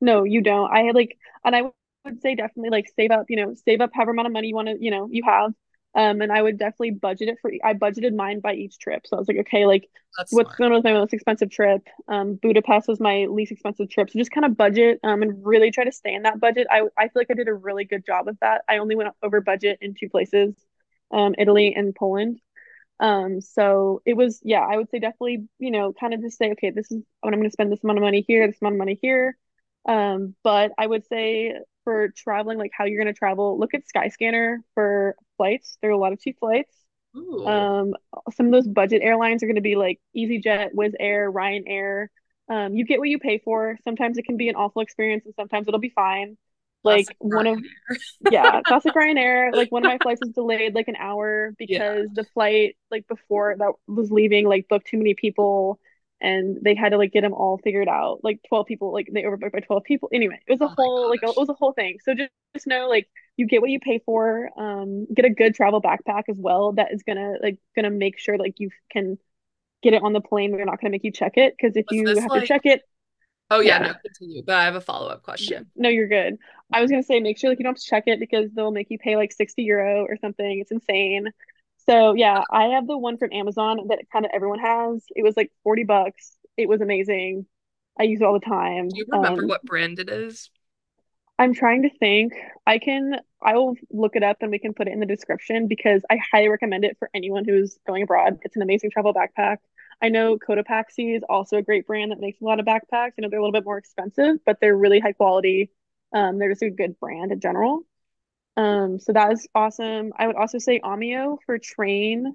No, you don't. I had like, and I would say definitely like save up, you know, save up however amount of money you want to, you know, you have. Um, and I would definitely budget it for, I budgeted mine by each trip. So I was like, okay, like that's what's smart. going was my most expensive trip? Um, Budapest was my least expensive trip. So just kind of budget, um, and really try to stay in that budget. I, I feel like I did a really good job of that. I only went over budget in two places, um, Italy and Poland. Um, so it was, yeah, I would say definitely, you know, kind of just say, okay, this is what I'm going to spend this amount of money here, this amount of money here. Um, but I would say for traveling, like how you're going to travel, look at Skyscanner for flights. There are a lot of cheap flights. Ooh. Um, some of those budget airlines are going to be like EasyJet, Wizz Air, Ryanair. Um, you get what you pay for. Sometimes it can be an awful experience and sometimes it'll be fine. Like Classic one of yeah, (laughs) classic Ryanair. Like one of my flights was delayed like an hour Yeah. because the flight like before that was leaving like booked too many people and they had to like get them all figured out. Like 12 people, like they overbooked by 12 people. Anyway, it was a Oh whole like it was a whole thing. So just, just know like you get what you pay for. Um, get a good travel backpack as well that is gonna like gonna make sure like you can get it on the plane. They're not to make you check it because if Was you have to check it, oh yeah, no, continue. But I have a follow-up question. no, you're good. I was to say make sure like you don't have to check it because they'll make you pay like 60 euro or something. It's insane. So yeah, I have the one from Amazon that kind of everyone has. It was like 40 bucks. It was amazing. I use it all the time. Do you remember Um, what brand it is? I'm trying to think. I can, I will look it up and we can put it in the description because I highly recommend it for anyone who's going abroad. It's an amazing travel backpack. I know Cotopaxi is also a great brand that makes a lot of backpacks. I know they're a little bit more expensive, but they're really high quality. Um, they're just a good brand in general. Um, so that is awesome. I would also say Omio for train,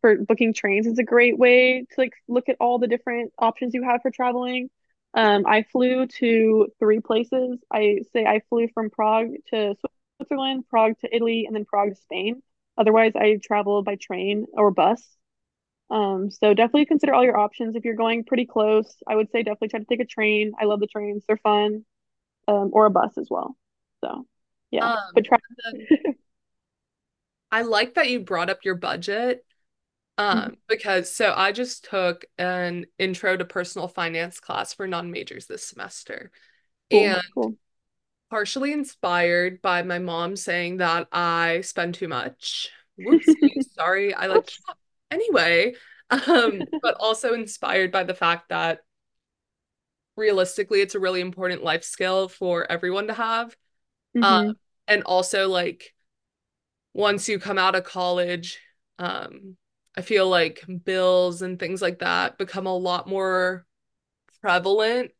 for booking trains is a great way to like look at all the different options you have for traveling. Um, I flew to three places. I say I flew from Prague to Switzerland, Prague to Italy, and then Prague to Spain. Otherwise, I travel by train or bus. Um, so definitely consider all your options. If you're going pretty close, I would say definitely try to take a train. I love the trains, they're fun. Um, or a bus as well. So yeah, but Um, try. and then (laughs) I like that you brought up your budget. Um, because so I just took an intro to personal finance class for non-majors this semester. Cool, And cool. partially inspired by my mom saying that I spend too much. (laughs) Sorry, I like anyway. Um, but also inspired by the fact that realistically it's a really important life skill for everyone to have. Um, hmm and also like once you come out of college, um, I feel like bills and things like that become a lot more prevalent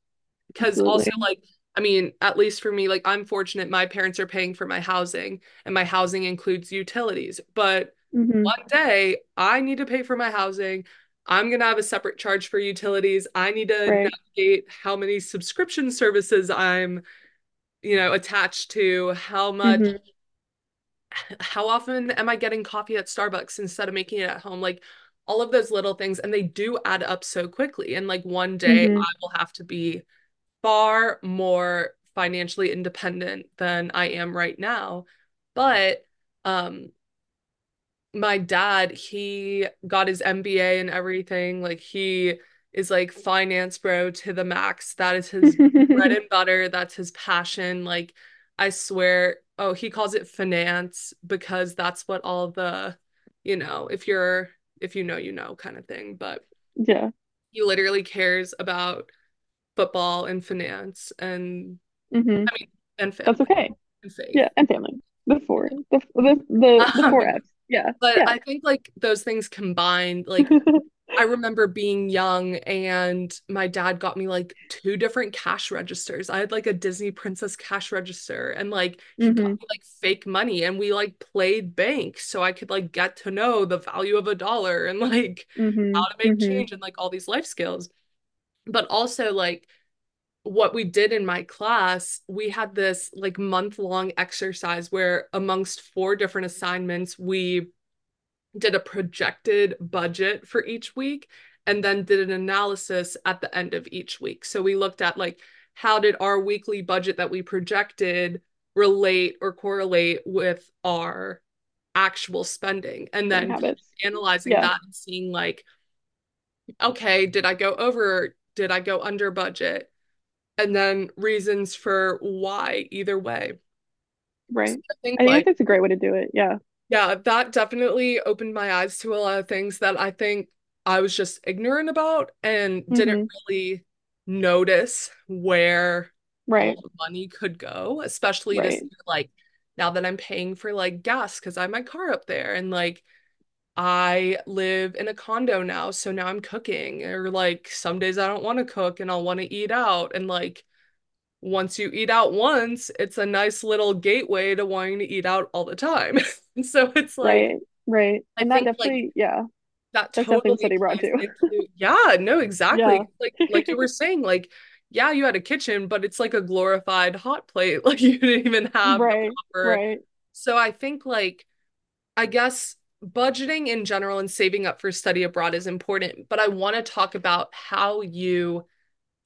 because also like I mean, at least for me, like I'm fortunate my parents are paying for my housing and my housing includes utilities. But hmm one day I need to pay for my housing. I'm gonna have a separate charge for utilities. I need to Right. navigate how many subscription services I'm, you know, attached to, how much hmm how often am I getting coffee at Starbucks instead of making it at home? Like all of those little things, and they do add up so quickly. And like one day hmm I will have to be far more financially independent than I am right now. But um my dad, he got his MBA and everything. Like he is like finance bro to the max. That is his bread (laughs) and butter. That's his passion. Like I swear, oh, he calls it finance because that's what all the, you know, if you're if you know, you know kind of thing. But Yeah. he literally cares about football and finance and hmm I mean and That's okay. and faith. Yeah, and family. The four. The the the, the four F's. Yeah. but Yeah. I think like those things combined, like (laughs) (laughs) I remember being young and my dad got me like two different cash registers. I had like a Disney Princess cash register and like he got hmm me like fake money and we like played bank so I could like get to know the value of a dollar and like hmm how to make hmm change and like all these life skills. But also like what we did in my class, we had this like month long exercise where amongst four different assignments, we did a projected budget for each week and then did an analysis at the end of each week. So we looked at like how did our weekly budget that we projected relate or correlate with our actual spending and then analyzing Yeah. that and seeing like okay, did I go over? Did I go under budget? And then reasons for why either way. So Right. I think I think like that's a great way to do it. Yeah. Yeah, that definitely opened my eyes to a lot of things that I think I was just ignorant about and didn't hmm really notice where Right. the money could go, especially Right. see like now that I'm paying for like gas because I have my car up there and like I live in a condo now, so now I'm cooking or like some days I don't want to cook and I'll want to eat out and like once you eat out once, it's a nice little gateway to wanting to eat out all the time. And (laughs) so it's like, Right. Right. I And that think like definitely, yeah, that that's definitely totally something brought to. yeah, no, Yeah. exactly. Like like you were (laughs) saying, like, yeah, you had a kitchen, but it's like a glorified hot plate. (laughs) Like you didn't even have Right. proper. Right. So I think like I guess budgeting in general and saving up for study abroad is important, but I want to talk about how you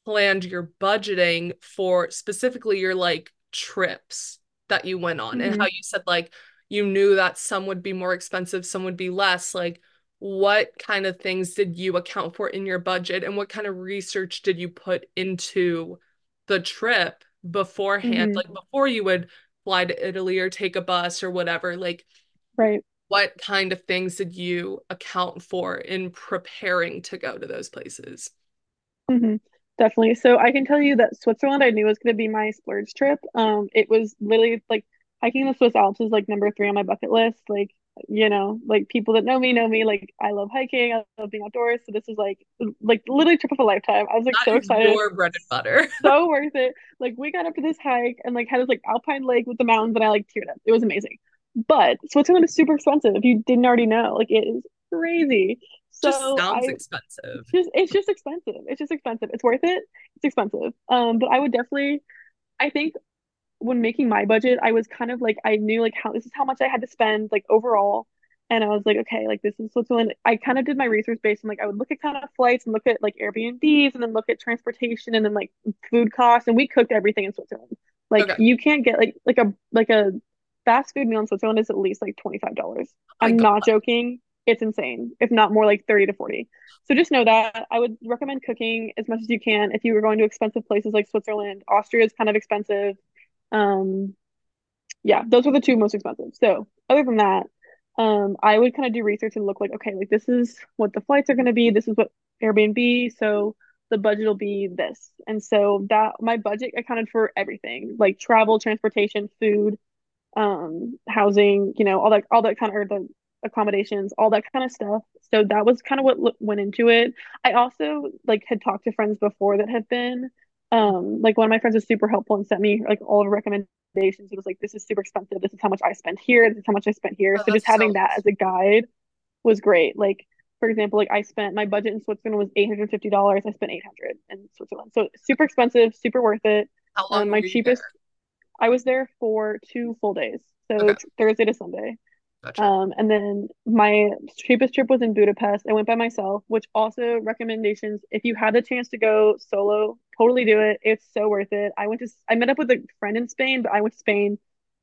planned your budgeting for specifically your like trips that you went on and how hmm you said like you knew that some would be more expensive, some would be less. Like, what kind of things did you account for in your budget and what kind of research did you put into the trip beforehand? hmm Like before you would fly to Italy or take a bus or whatever, like Right. what kind of things did you account for in preparing to go to those places? hmm Definitely. So I can tell you that Switzerland I knew was going to be my splurge trip. Um, it was literally like hiking the Swiss Alps is like number three on my bucket list. Like, you know, like people that know me know me. Like I love hiking. I love being outdoors. So this is like like literally trip of a lifetime. I was like That so excited, your bread and butter. (laughs) so worth it. Like we got up to this hike and like had this like alpine lake with the mountains and I like teared up. It was amazing. But Switzerland is super expensive if you didn't already know. Like it is crazy. Just So sounds I expensive. just it's just expensive. It's just expensive. It's worth it. It's expensive. Um, but I would definitely I think when making my budget, I was kind of like I knew like how this is how much I had to spend like overall. And I was like, okay, like this is Switzerland. I kind of did my research based on like I would look at kind of flights and look at like Airbnbs and then look at transportation and then like food costs. And we cooked everything in Switzerland. Like Okay. you can't get like like a like a fast food meal in Switzerland is at least like $25. Oh I'm God. not joking. It's insane, if not more like 30 to 40. So just know that I would recommend cooking as much as you can if you were going to expensive places like Switzerland. Austria is kind of expensive. Um, yeah, those are the two most expensive. So other than that, um, I would kind of do research and look like, okay, like this is what the flights are going to be. This is what Airbnb. So the budget will be this. And so that my budget accounted for everything, like travel, transportation, food, um, housing, you know, all that, all that kind of, or the accommodations, all that kind of stuff. So that was kind of what lo- went into it. I also like had talked to friends before that have been, um, like one of my friends was super helpful and sent me like all the recommendations. It was like, this is super expensive. This is how much I spent here. This is how much I spent here. Oh, So just that's so having that as a guide was great. Like, for example, like I spent my budget in Switzerland was $850. I spent 800 in Switzerland. So super expensive, super worth it. how long Um, my you there? cheapest I was there for two full days, so Okay, Thursday to Sunday. Gotcha. Um, and then my cheapest trip was in Budapest. I went by myself, which also recommendations. If you had the chance to go solo, totally do it. It's so worth it. I went to, I met up with a friend in Spain, but I went to Spain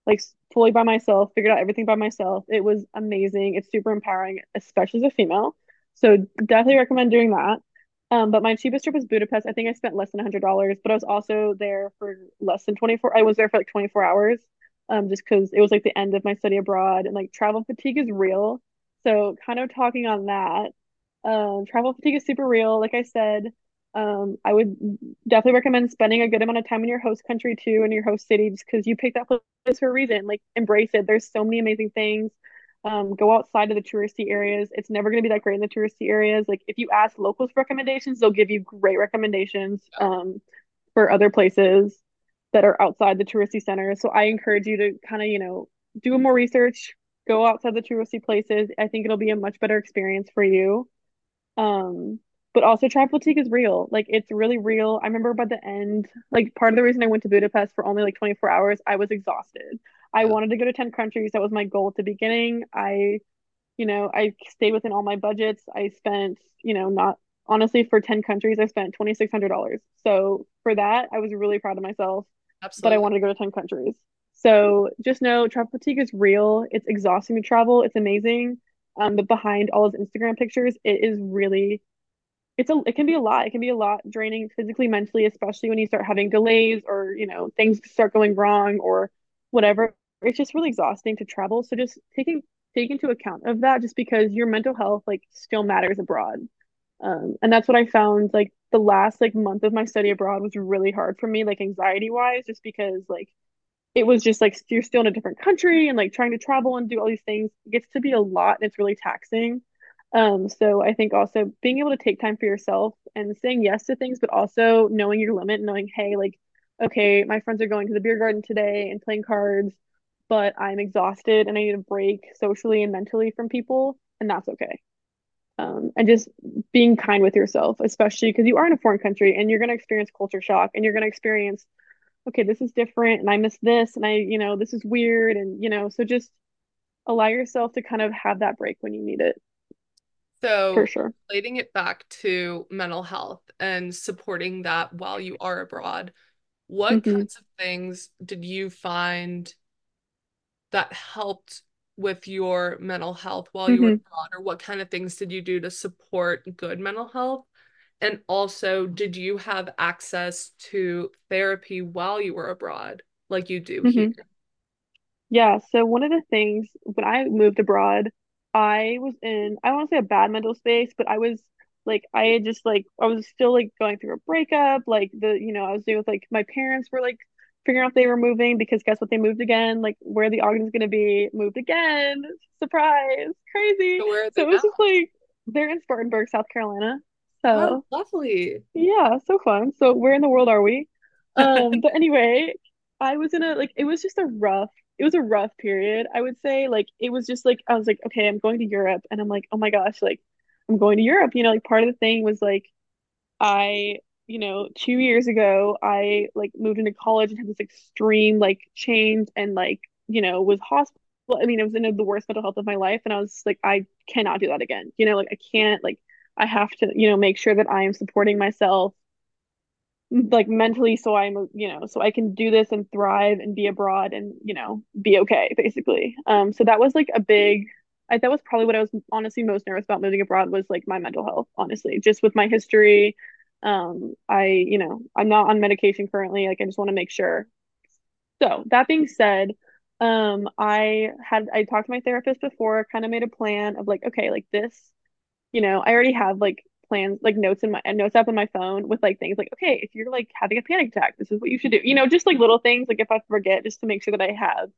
like fully by myself, figured out everything by myself. It was amazing. It's super empowering, especially as a female. So definitely recommend doing that. Um, but my cheapest trip was Budapest. I think I spent less than $100, but I was also there for less than 24. I was there for like 24 hours um, just because it was like the end of my study abroad and like travel fatigue is real. So kind of talking on that, um, travel fatigue is super real. Like I said, um, I would definitely recommend spending a good amount of time in your host country too, in your host city, just because you picked that place for a reason. Like embrace it. There's so many amazing things. Um, go outside of the touristy areas. It's never going to be that great in the touristy areas. Like if you ask locals for recommendations, they'll give you great recommendations. Um, for other places that are outside the touristy centers. So I encourage you to kind of, you know, do more research, go outside the touristy places. I think it'll be a much better experience for you. Um, but also travel fatigue is real. Like it's really real. I remember by the end, like part of the reason I went to Budapest for only like 24 hours, I was exhausted. I Yeah. wanted to go to 10 countries. That was my goal at the beginning. I, you know, I stayed within all my budgets. I spent, you know, not honestly for 10 countries, I spent $2,600. So for that, I was really proud of myself but I Absolutely. wanted to go to 10 countries. So just know travel fatigue is real. It's exhausting to travel. It's amazing. Um, but behind all those Instagram pictures, it is really it's a it can be a lot. It can be a lot draining physically, mentally, especially when you start having delays or, you know, things start going wrong or whatever. It's just really exhausting to travel. So just taking take into account of that just because your mental health like still matters abroad. Um, and that's what I found like the last like month of my study abroad was really hard for me, like anxiety wise, just because like it was just like you're still in a different country and like trying to travel and do all these things gets to be a lot and it's really taxing. Um, so I think also being able to take time for yourself and saying yes to things, but also knowing your limit, knowing, hey, like, okay, my friends are going to the beer garden today and playing cards, but I'm exhausted and I need a break socially and mentally from people, and that's okay um, and just being kind with yourself, especially because you are in a foreign country and you're going to experience culture shock and you're going to experience, okay, this is different and I miss this and I, you know, this is weird. And, you know, so just allow yourself to kind of have that break when you need it So, for sure. relating it back to mental health and supporting that while you are abroad, what hmm kinds of things did you find that helped with your mental health while you were abroad, or what kind of things did you do to support good mental health? And also, did you have access to therapy while you were abroad, like you do here? hmm Yeah, so one of the things when I moved abroad, I was in, I don't want to say a bad mental space, but I was like, I had just like, I was still like going through a breakup. Like, the, you know, I was doing with like, my parents were like figuring out if they were moving because guess what? They moved again. Like, where the Ogden's going to be, moved again. Surprise, crazy. So where So it was now? just like, they're in Spartanburg, South Carolina. Oh, So lovely. yeah, so fun. So where in the world are we? (laughs) Um, but anyway, I was in a like it was just a rough it was a rough period. I would say like it was just like I was like, okay, I'm going to Europe and I'm like, oh my gosh, like I'm going to Europe. You know, like part of the thing was like I, you know, two years ago I like moved into college and had this extreme like change and like, you know, was hospital. I mean, it was in the worst mental health of my life and I was like, I cannot do that again. You know, like I can't like I have to, you know, make sure that I am supporting myself like mentally so I'm you know so I can do this and thrive and be abroad and you know be okay basically um so that was like a big I, that was probably what I was honestly most nervous about moving abroad was like my mental health honestly just with my history um I you know I'm not on medication currently like I just want to make sure so that being said um I had I talked to my therapist before kind of made a plan of like okay like this you know, I already have like plans, like notes in my notes up on my phone with like things like, okay, if you're like having a panic attack, this is what you should do. You know, just like little things, like if I forget, just to make sure that I have,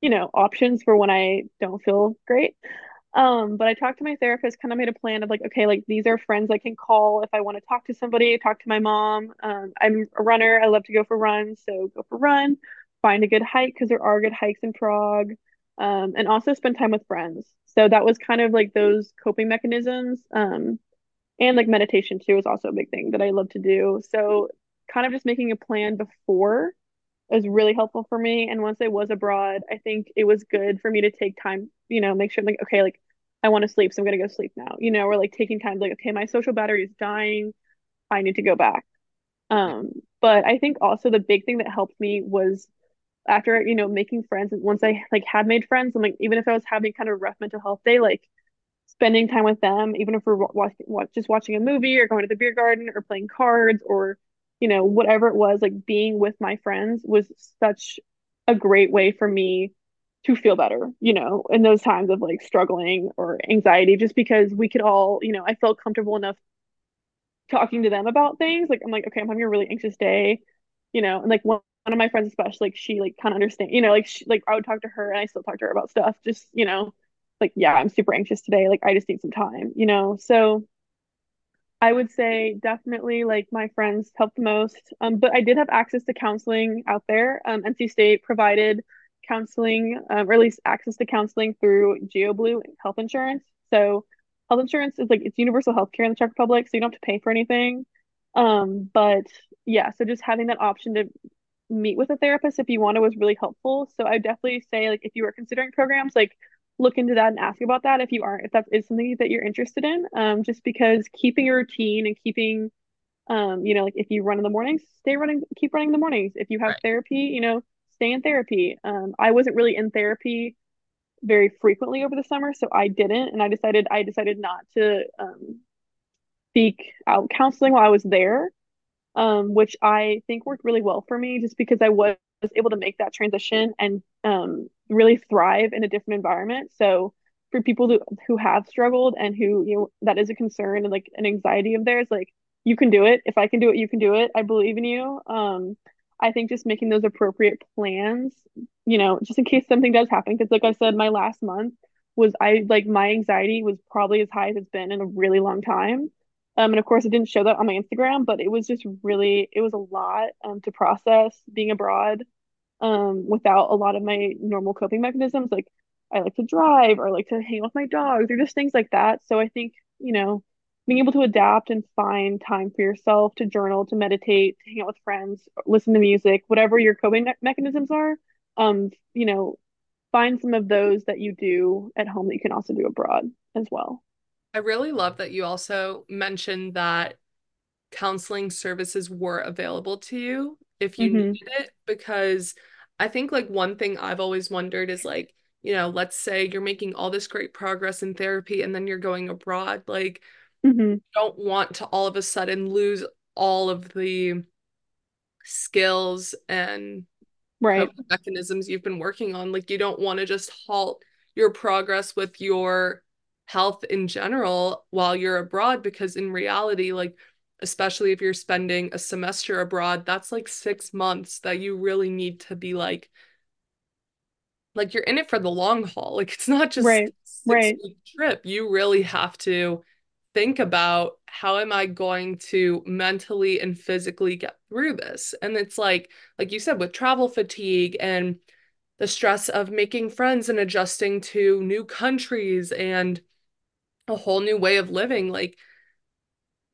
you know, options for when I don't feel great. Um, but I talked to my therapist, kind of made a plan of like, okay, like these are friends I can call if I want to talk to somebody, talk to my mom. Um, I'm a runner. I love to go for runs, so go for run, find a good hike because there are good hikes in Prague. Um, and also spend time with friends. So that was kind of like those coping mechanisms. Um, and like meditation too is also a big thing that I love to do. So kind of just making a plan before was really helpful for me. And once I was abroad, I think it was good for me to take time, you know, make sure like, okay, like I want to sleep, so I'm gonna go sleep now, you know, or like taking time like, okay, my social battery is dying. I need to go back. Um, but I think also the big thing that helped me was after, you know, making friends and once I like had made friends and like even if I was having kind of rough mental health day, like spending time with them, even if we're watching, just watching a movie or going to the beer garden or playing cards or, you know, whatever it was, like being with my friends was such a great way for me to feel better, you know, in those times of like struggling or anxiety, just because we could all, you know, I felt comfortable enough talking to them about things. Like, I'm like, okay, I'm having a really anxious day, you know, and like one, one of my friends, especially, like, she like kind of understand, you know, like, she, like I would talk to her and I still talk to her about stuff, just, you know, like, yeah, I'm super anxious today. Like, I just need some time, you know? So I would say definitely like my friends helped the most. Um, but I did have access to counseling out there. Um, NC State provided counseling, um, or at least access to counseling through GeoBlue health insurance. So health insurance is like it's universal health care in the Czech Republic, so you don't have to pay for anything. Um, but yeah, so just having that option to meet with a therapist if you want to was really helpful. So I definitely say like if you were considering programs, like look into that and ask about that if you aren't, if that is something that you're interested in. Um, just because keeping a routine and keeping um, you know, like if you run in the mornings, stay running, keep running in the mornings. If you have Right. therapy, you know, stay in therapy. Um, I wasn't really in therapy very frequently over the summer, so I didn't, and I decided I decided not to um seek out counseling while I was there um, which I think worked really well for me just because I was able to make that transition and um, really thrive in a different environment. So for people who, who have struggled and who, you know, that is a concern and like an anxiety of theirs, like you can do it. If I can do it, you can do it. I believe in you. Um, I think just making those appropriate plans, you know, just in case something does happen. Because like I said, my last month was I like my anxiety was probably as high as it's been in a really long time. Um, and of course, it didn't show that on my Instagram, but it was just really, it was a lot um, to process being abroad um, without a lot of my normal coping mechanisms. Like I like to drive or I like to hang out with my dogs or just things like that. So I think, you know, being able to adapt and find time for yourself to journal, to meditate, to hang out with friends, listen to music, whatever your coping me mechanisms are, um, you know, find some of those that you do at home that you can also do abroad as well. I really love that you also mentioned that counseling services were available to you if you hmm needed it, because I think like one thing I've always wondered is like, you know, let's say you're making all this great progress in therapy and then you're going abroad, like hmm don't want to all of a sudden lose all of the skills and Right. mechanisms you've been working on. Like you don't want to just halt your progress with your health in general while you're abroad because in reality, like especially if you're spending a semester abroad, that's like six months that you really need to be like like you're in it for the long haul. (laughs) Like it's not just Right. Right. trip. You really have to think about how am I going to mentally and physically get through this? And it's like, like you said, with travel fatigue and the stress of making friends and adjusting to new countries and a whole new way of living, like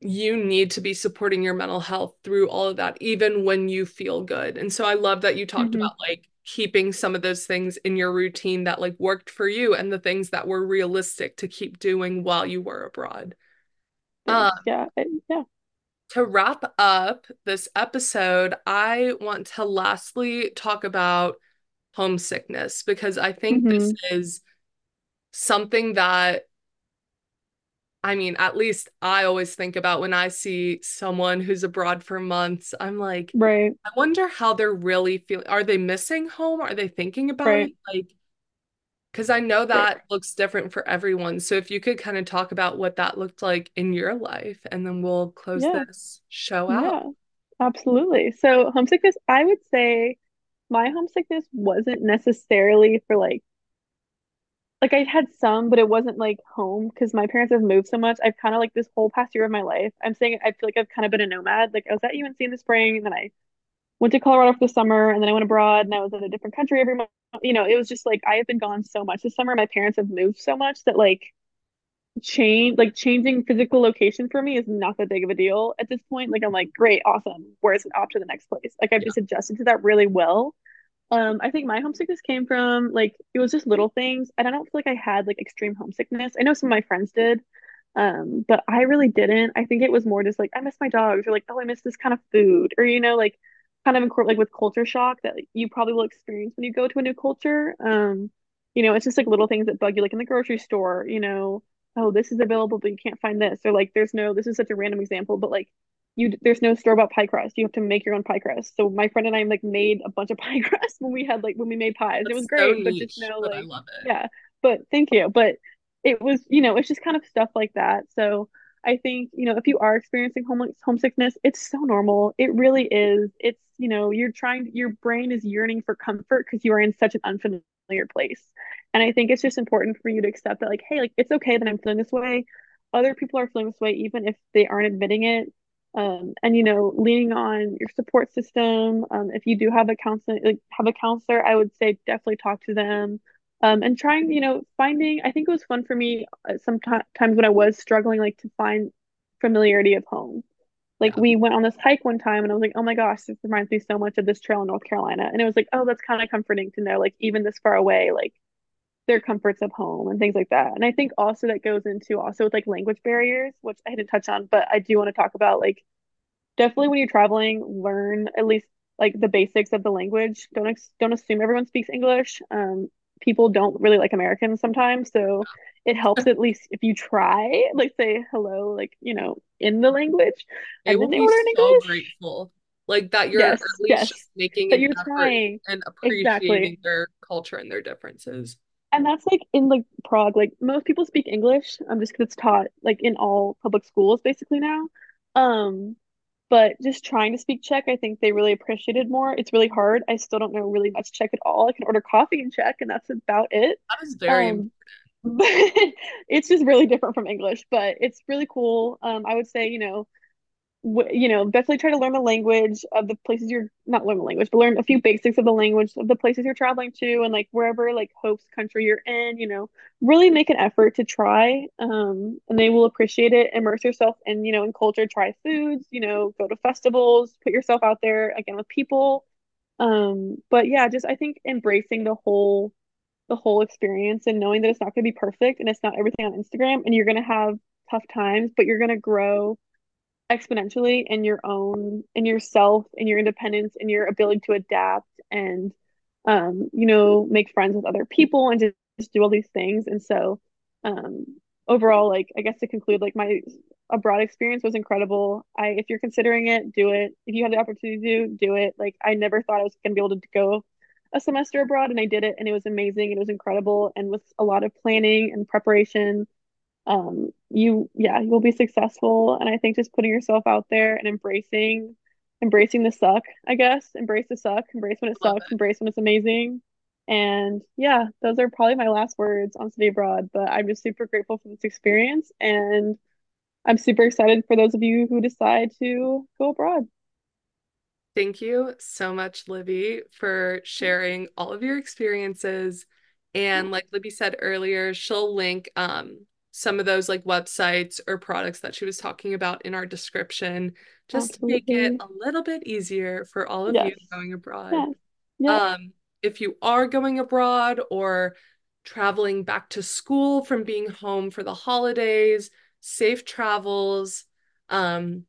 you need to be supporting your mental health through all of that, even when you feel good. And so I love that you talked hmm about like keeping some of those things in your routine that like worked for you and the things that were realistic to keep doing while you were abroad. Um, Yeah. Yeah. to wrap up this episode, I want to lastly talk about homesickness because I think this hmm is something that I mean, at least I always think about when I see someone who's abroad for months. I'm like, Right. I wonder how they're really feeling. Are they missing home? Are they thinking about Right. it? Like, because I know Right. that looks different for everyone. So if you could kind of talk about what that looked like in your life, and then we'll close Yeah. this show out. Yeah. Absolutely. So homesickness, I would say my homesickness wasn't necessarily for like like I had some, but it wasn't like home because my parents have moved so much. I've kind of like this whole past year of my life. I'm saying I feel like I've kind of been a nomad. Like I was at UNC in the spring, and then I went to Colorado for the summer, and then I went abroad, and I was in a different country every month. You know, it was just like I have been gone so much this summer. My parents have moved so much that like change like changing physical location for me is not that big of a deal at this point. Like I'm like, great, awesome. Where's off to the next place? Like I've Yeah, just adjusted to that really well. Um, I think my homesickness came from like it was just little things. And I don't feel like I had like extreme homesickness. I know some of my friends did, um, but I really didn't. I think it was more just like I miss my dogs or like, oh, I miss this kind of food or you know, like kind of in, like with culture shock that like, you probably will experience when you go to a new culture. Um, you know, it's just like little things that bug you, like in the grocery store, you know, oh, this is available, but you can't find this, or like there's no, this is such a random example, but like you there's no store-bought pie crust. You have to make your own pie crust. So my friend and I like made a bunch of (laughs) pie crust when we had like when we made pies. It was that's so great, but just know like love it. yeah. But thank you. But it was, you know, it's just kind of stuff like that. So I think, you know, if you are experiencing home homesickness, it's so normal. It really is. It's, you know, you're trying your brain is yearning for comfort because you are in such an unfamiliar place. And I think it's just important for you to accept that like, hey, like it's okay that I'm feeling this way. Other people are feeling this way even if they aren't admitting it um, and you know leaning on your support system. Um, if you do have a counselor like have a counselor i would say definitely talk to them. Um, and trying you know finding i think it was fun for me uh, sometimes when i was struggling like to find familiarity of home. Like we went on this hike one time and i was like oh my gosh this reminds me so much of this trail in north carolina. And it was like oh that's kind of comforting to know like even this far away like their comforts of home and things like that. And I think also that goes into also with like language barriers, which I didn't touch on, but I do want to talk about like definitely when you're traveling, learn at least like the basics of the language. Don't ex- don't assume everyone speaks English. Um, people don't really like Americans sometimes, so it helps at least if you try, like say hello, like you know, in the language, and will be so English. grateful, like that you're at least yes, making that an you're effort trying and exactly. appreciating their culture and their differences. And that's like in like Prague, like most people speak English, um, just because it's taught like in all public schools basically now. Um, but just trying to speak Czech, I think they really appreciated more. It's really hard. I still don't know really much Czech at all. I can order coffee in Czech, and that's about it. That is very Um, but (laughs) it's just really different from English, but it's really cool. Um, I would say, you know, you know, definitely try to learn the language of the places you're not learn the language, but learn a few basics of the language of the places you're traveling to and like wherever like host country you're in, you know, really make an effort to try. Um, and they will appreciate it. Immerse yourself in, you know, in culture, try foods, you know, go to festivals, put yourself out there again with people. Um, but yeah, just I think embracing the whole the whole experience and knowing that it's not going to be perfect and it's not everything on Instagram and you're going to have tough times, but you're going to grow exponentially in your own in yourself in your independence in your ability to adapt and um, you know, make friends with other people and just, just do all these things. And so, um, overall, like, I guess to conclude, like, my abroad experience was incredible. I, if you're considering it, do it. If you have the opportunity to, do it. Like, I never thought I was going to be able to go a semester abroad, and I did it, and it was amazing. It was incredible. And with a lot of planning and preparation, um, you, yeah, you'll be successful. And I think just putting yourself out there and embracing embracing the suck, I guess. Embrace the suck, embrace when it sucks, it. embrace when it's amazing. And yeah, those are probably my last words on Study Abroad, but I'm just super grateful for this experience and I'm super excited for those of you who decide to go abroad. Thank you so much, Libby, for sharing all of your experiences. And like Libby said earlier, she'll link um, some of those like websites or products that she was talking about in our description, just to make it a little bit easier for all of you going abroad. Yes. Yep. Um, if you are going abroad or traveling back to school from being home for the holidays, safe travels. Um,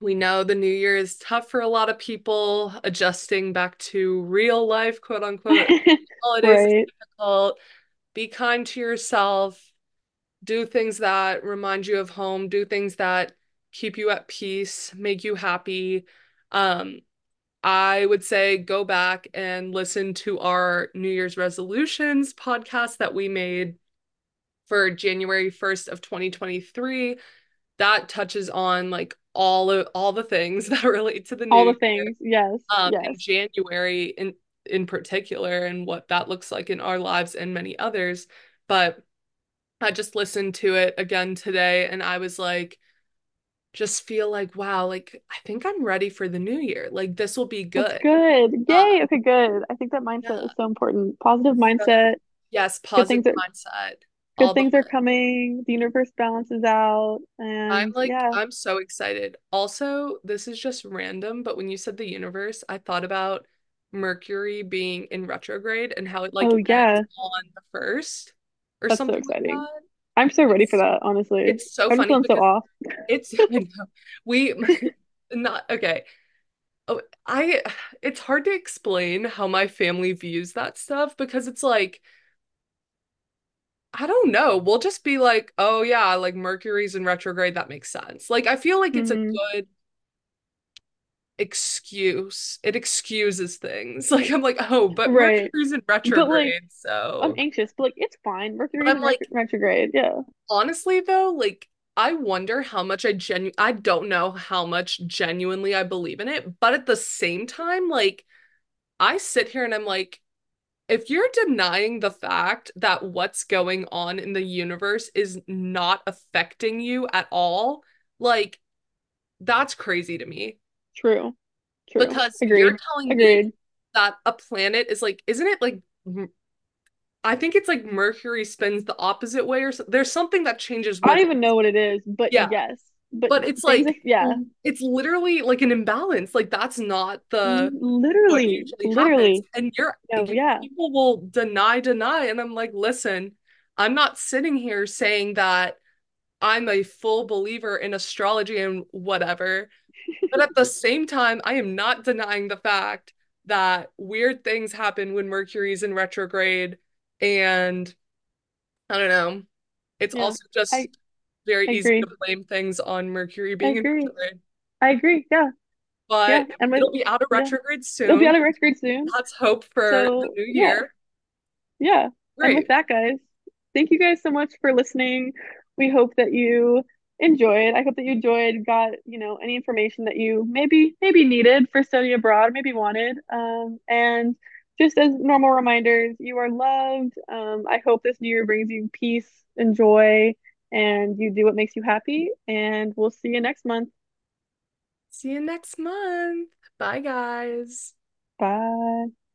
we know the new year is tough for a lot of people, adjusting back to real life, quote unquote. (laughs) Holidays Right. difficult. Be kind to yourself. Do things that remind you of home. Do things that keep you at peace, make you happy. Um, I would say go back and listen to our New Year's resolutions podcast that we made for January 1st of 2023 that touches on like all of all the things (laughs) that relate to the All new the year things. Yes. um in Yes. January in in particular and what that looks like in our lives and many others but I just listened to it again today and I was like just feel like wow like I think I'm ready for the new year like this will be That's good good. um Yay. Okay, good. I think that mindset yeah is so important. Positive mindset. yes Good positive are mindset good things are coming. The universe balances out. And I'm like, yeah. I'm so excited. Also, this is just random, but when you said the universe, I thought about Mercury being in retrograde and how it like Oh yeah. on the first or That's so something like exciting. that. I'm so ready for that, honestly. it's so I'm funny so off. it's (laughs) we (laughs) not okay. Oh, I it's hard to explain how my family views that stuff because it's like I don't know. We'll just be like, oh yeah, like Mercury's in retrograde, that makes sense. Like I feel like it's a hmm good excuse. It excuses things. (laughs) Like I'm like, oh, but Right. Mercury's in But like retrograde, I'm anxious, but like it's fine. Mercury's I'm in like, retrograde. Yeah. honestly though, like I wonder how much I genu I don't know how much genuinely I believe in it, but at the same time, like I sit here and I'm like, if you're denying the fact that what's going on in the universe is not affecting you at all, like that's crazy to me. True. True. Because you're Agreed. telling me that a planet is like, isn't it like, I think it's like Mercury spins the opposite way or so. There's something that changes I don't even know what it is, but yeah, yes. But but it's like, like yeah. it's literally like an imbalance. Like that's not the what Literally. happens. Literally. And you're, No, you, yeah. people will deny, deny. And I'm like, listen, I'm not sitting here saying that I'm a full believer in astrology and whatever. But at the same time, I am not denying the fact that weird things happen when Mercury's in retrograde. And I don't know. It's Yeah. also just I very I easy to blame things on Mercury being in retrograde. I agree. Yeah. Yeah. But And with it'll be out of yeah. retrograde It'll be soon. out of retrograde soon. Let's hope for the So new yeah. year. Yeah. And with that, guys, thank you guys so much for listening. We hope that you enjoyed. I hope that you enjoyed, got, you know, any information that you maybe maybe needed for study abroad, maybe wanted. Um, and just as normal reminders, you are loved. Um, I hope this new year brings you peace and joy and you do what makes you happy. And we'll see you next month. See you next month. Bye, guys. Bye.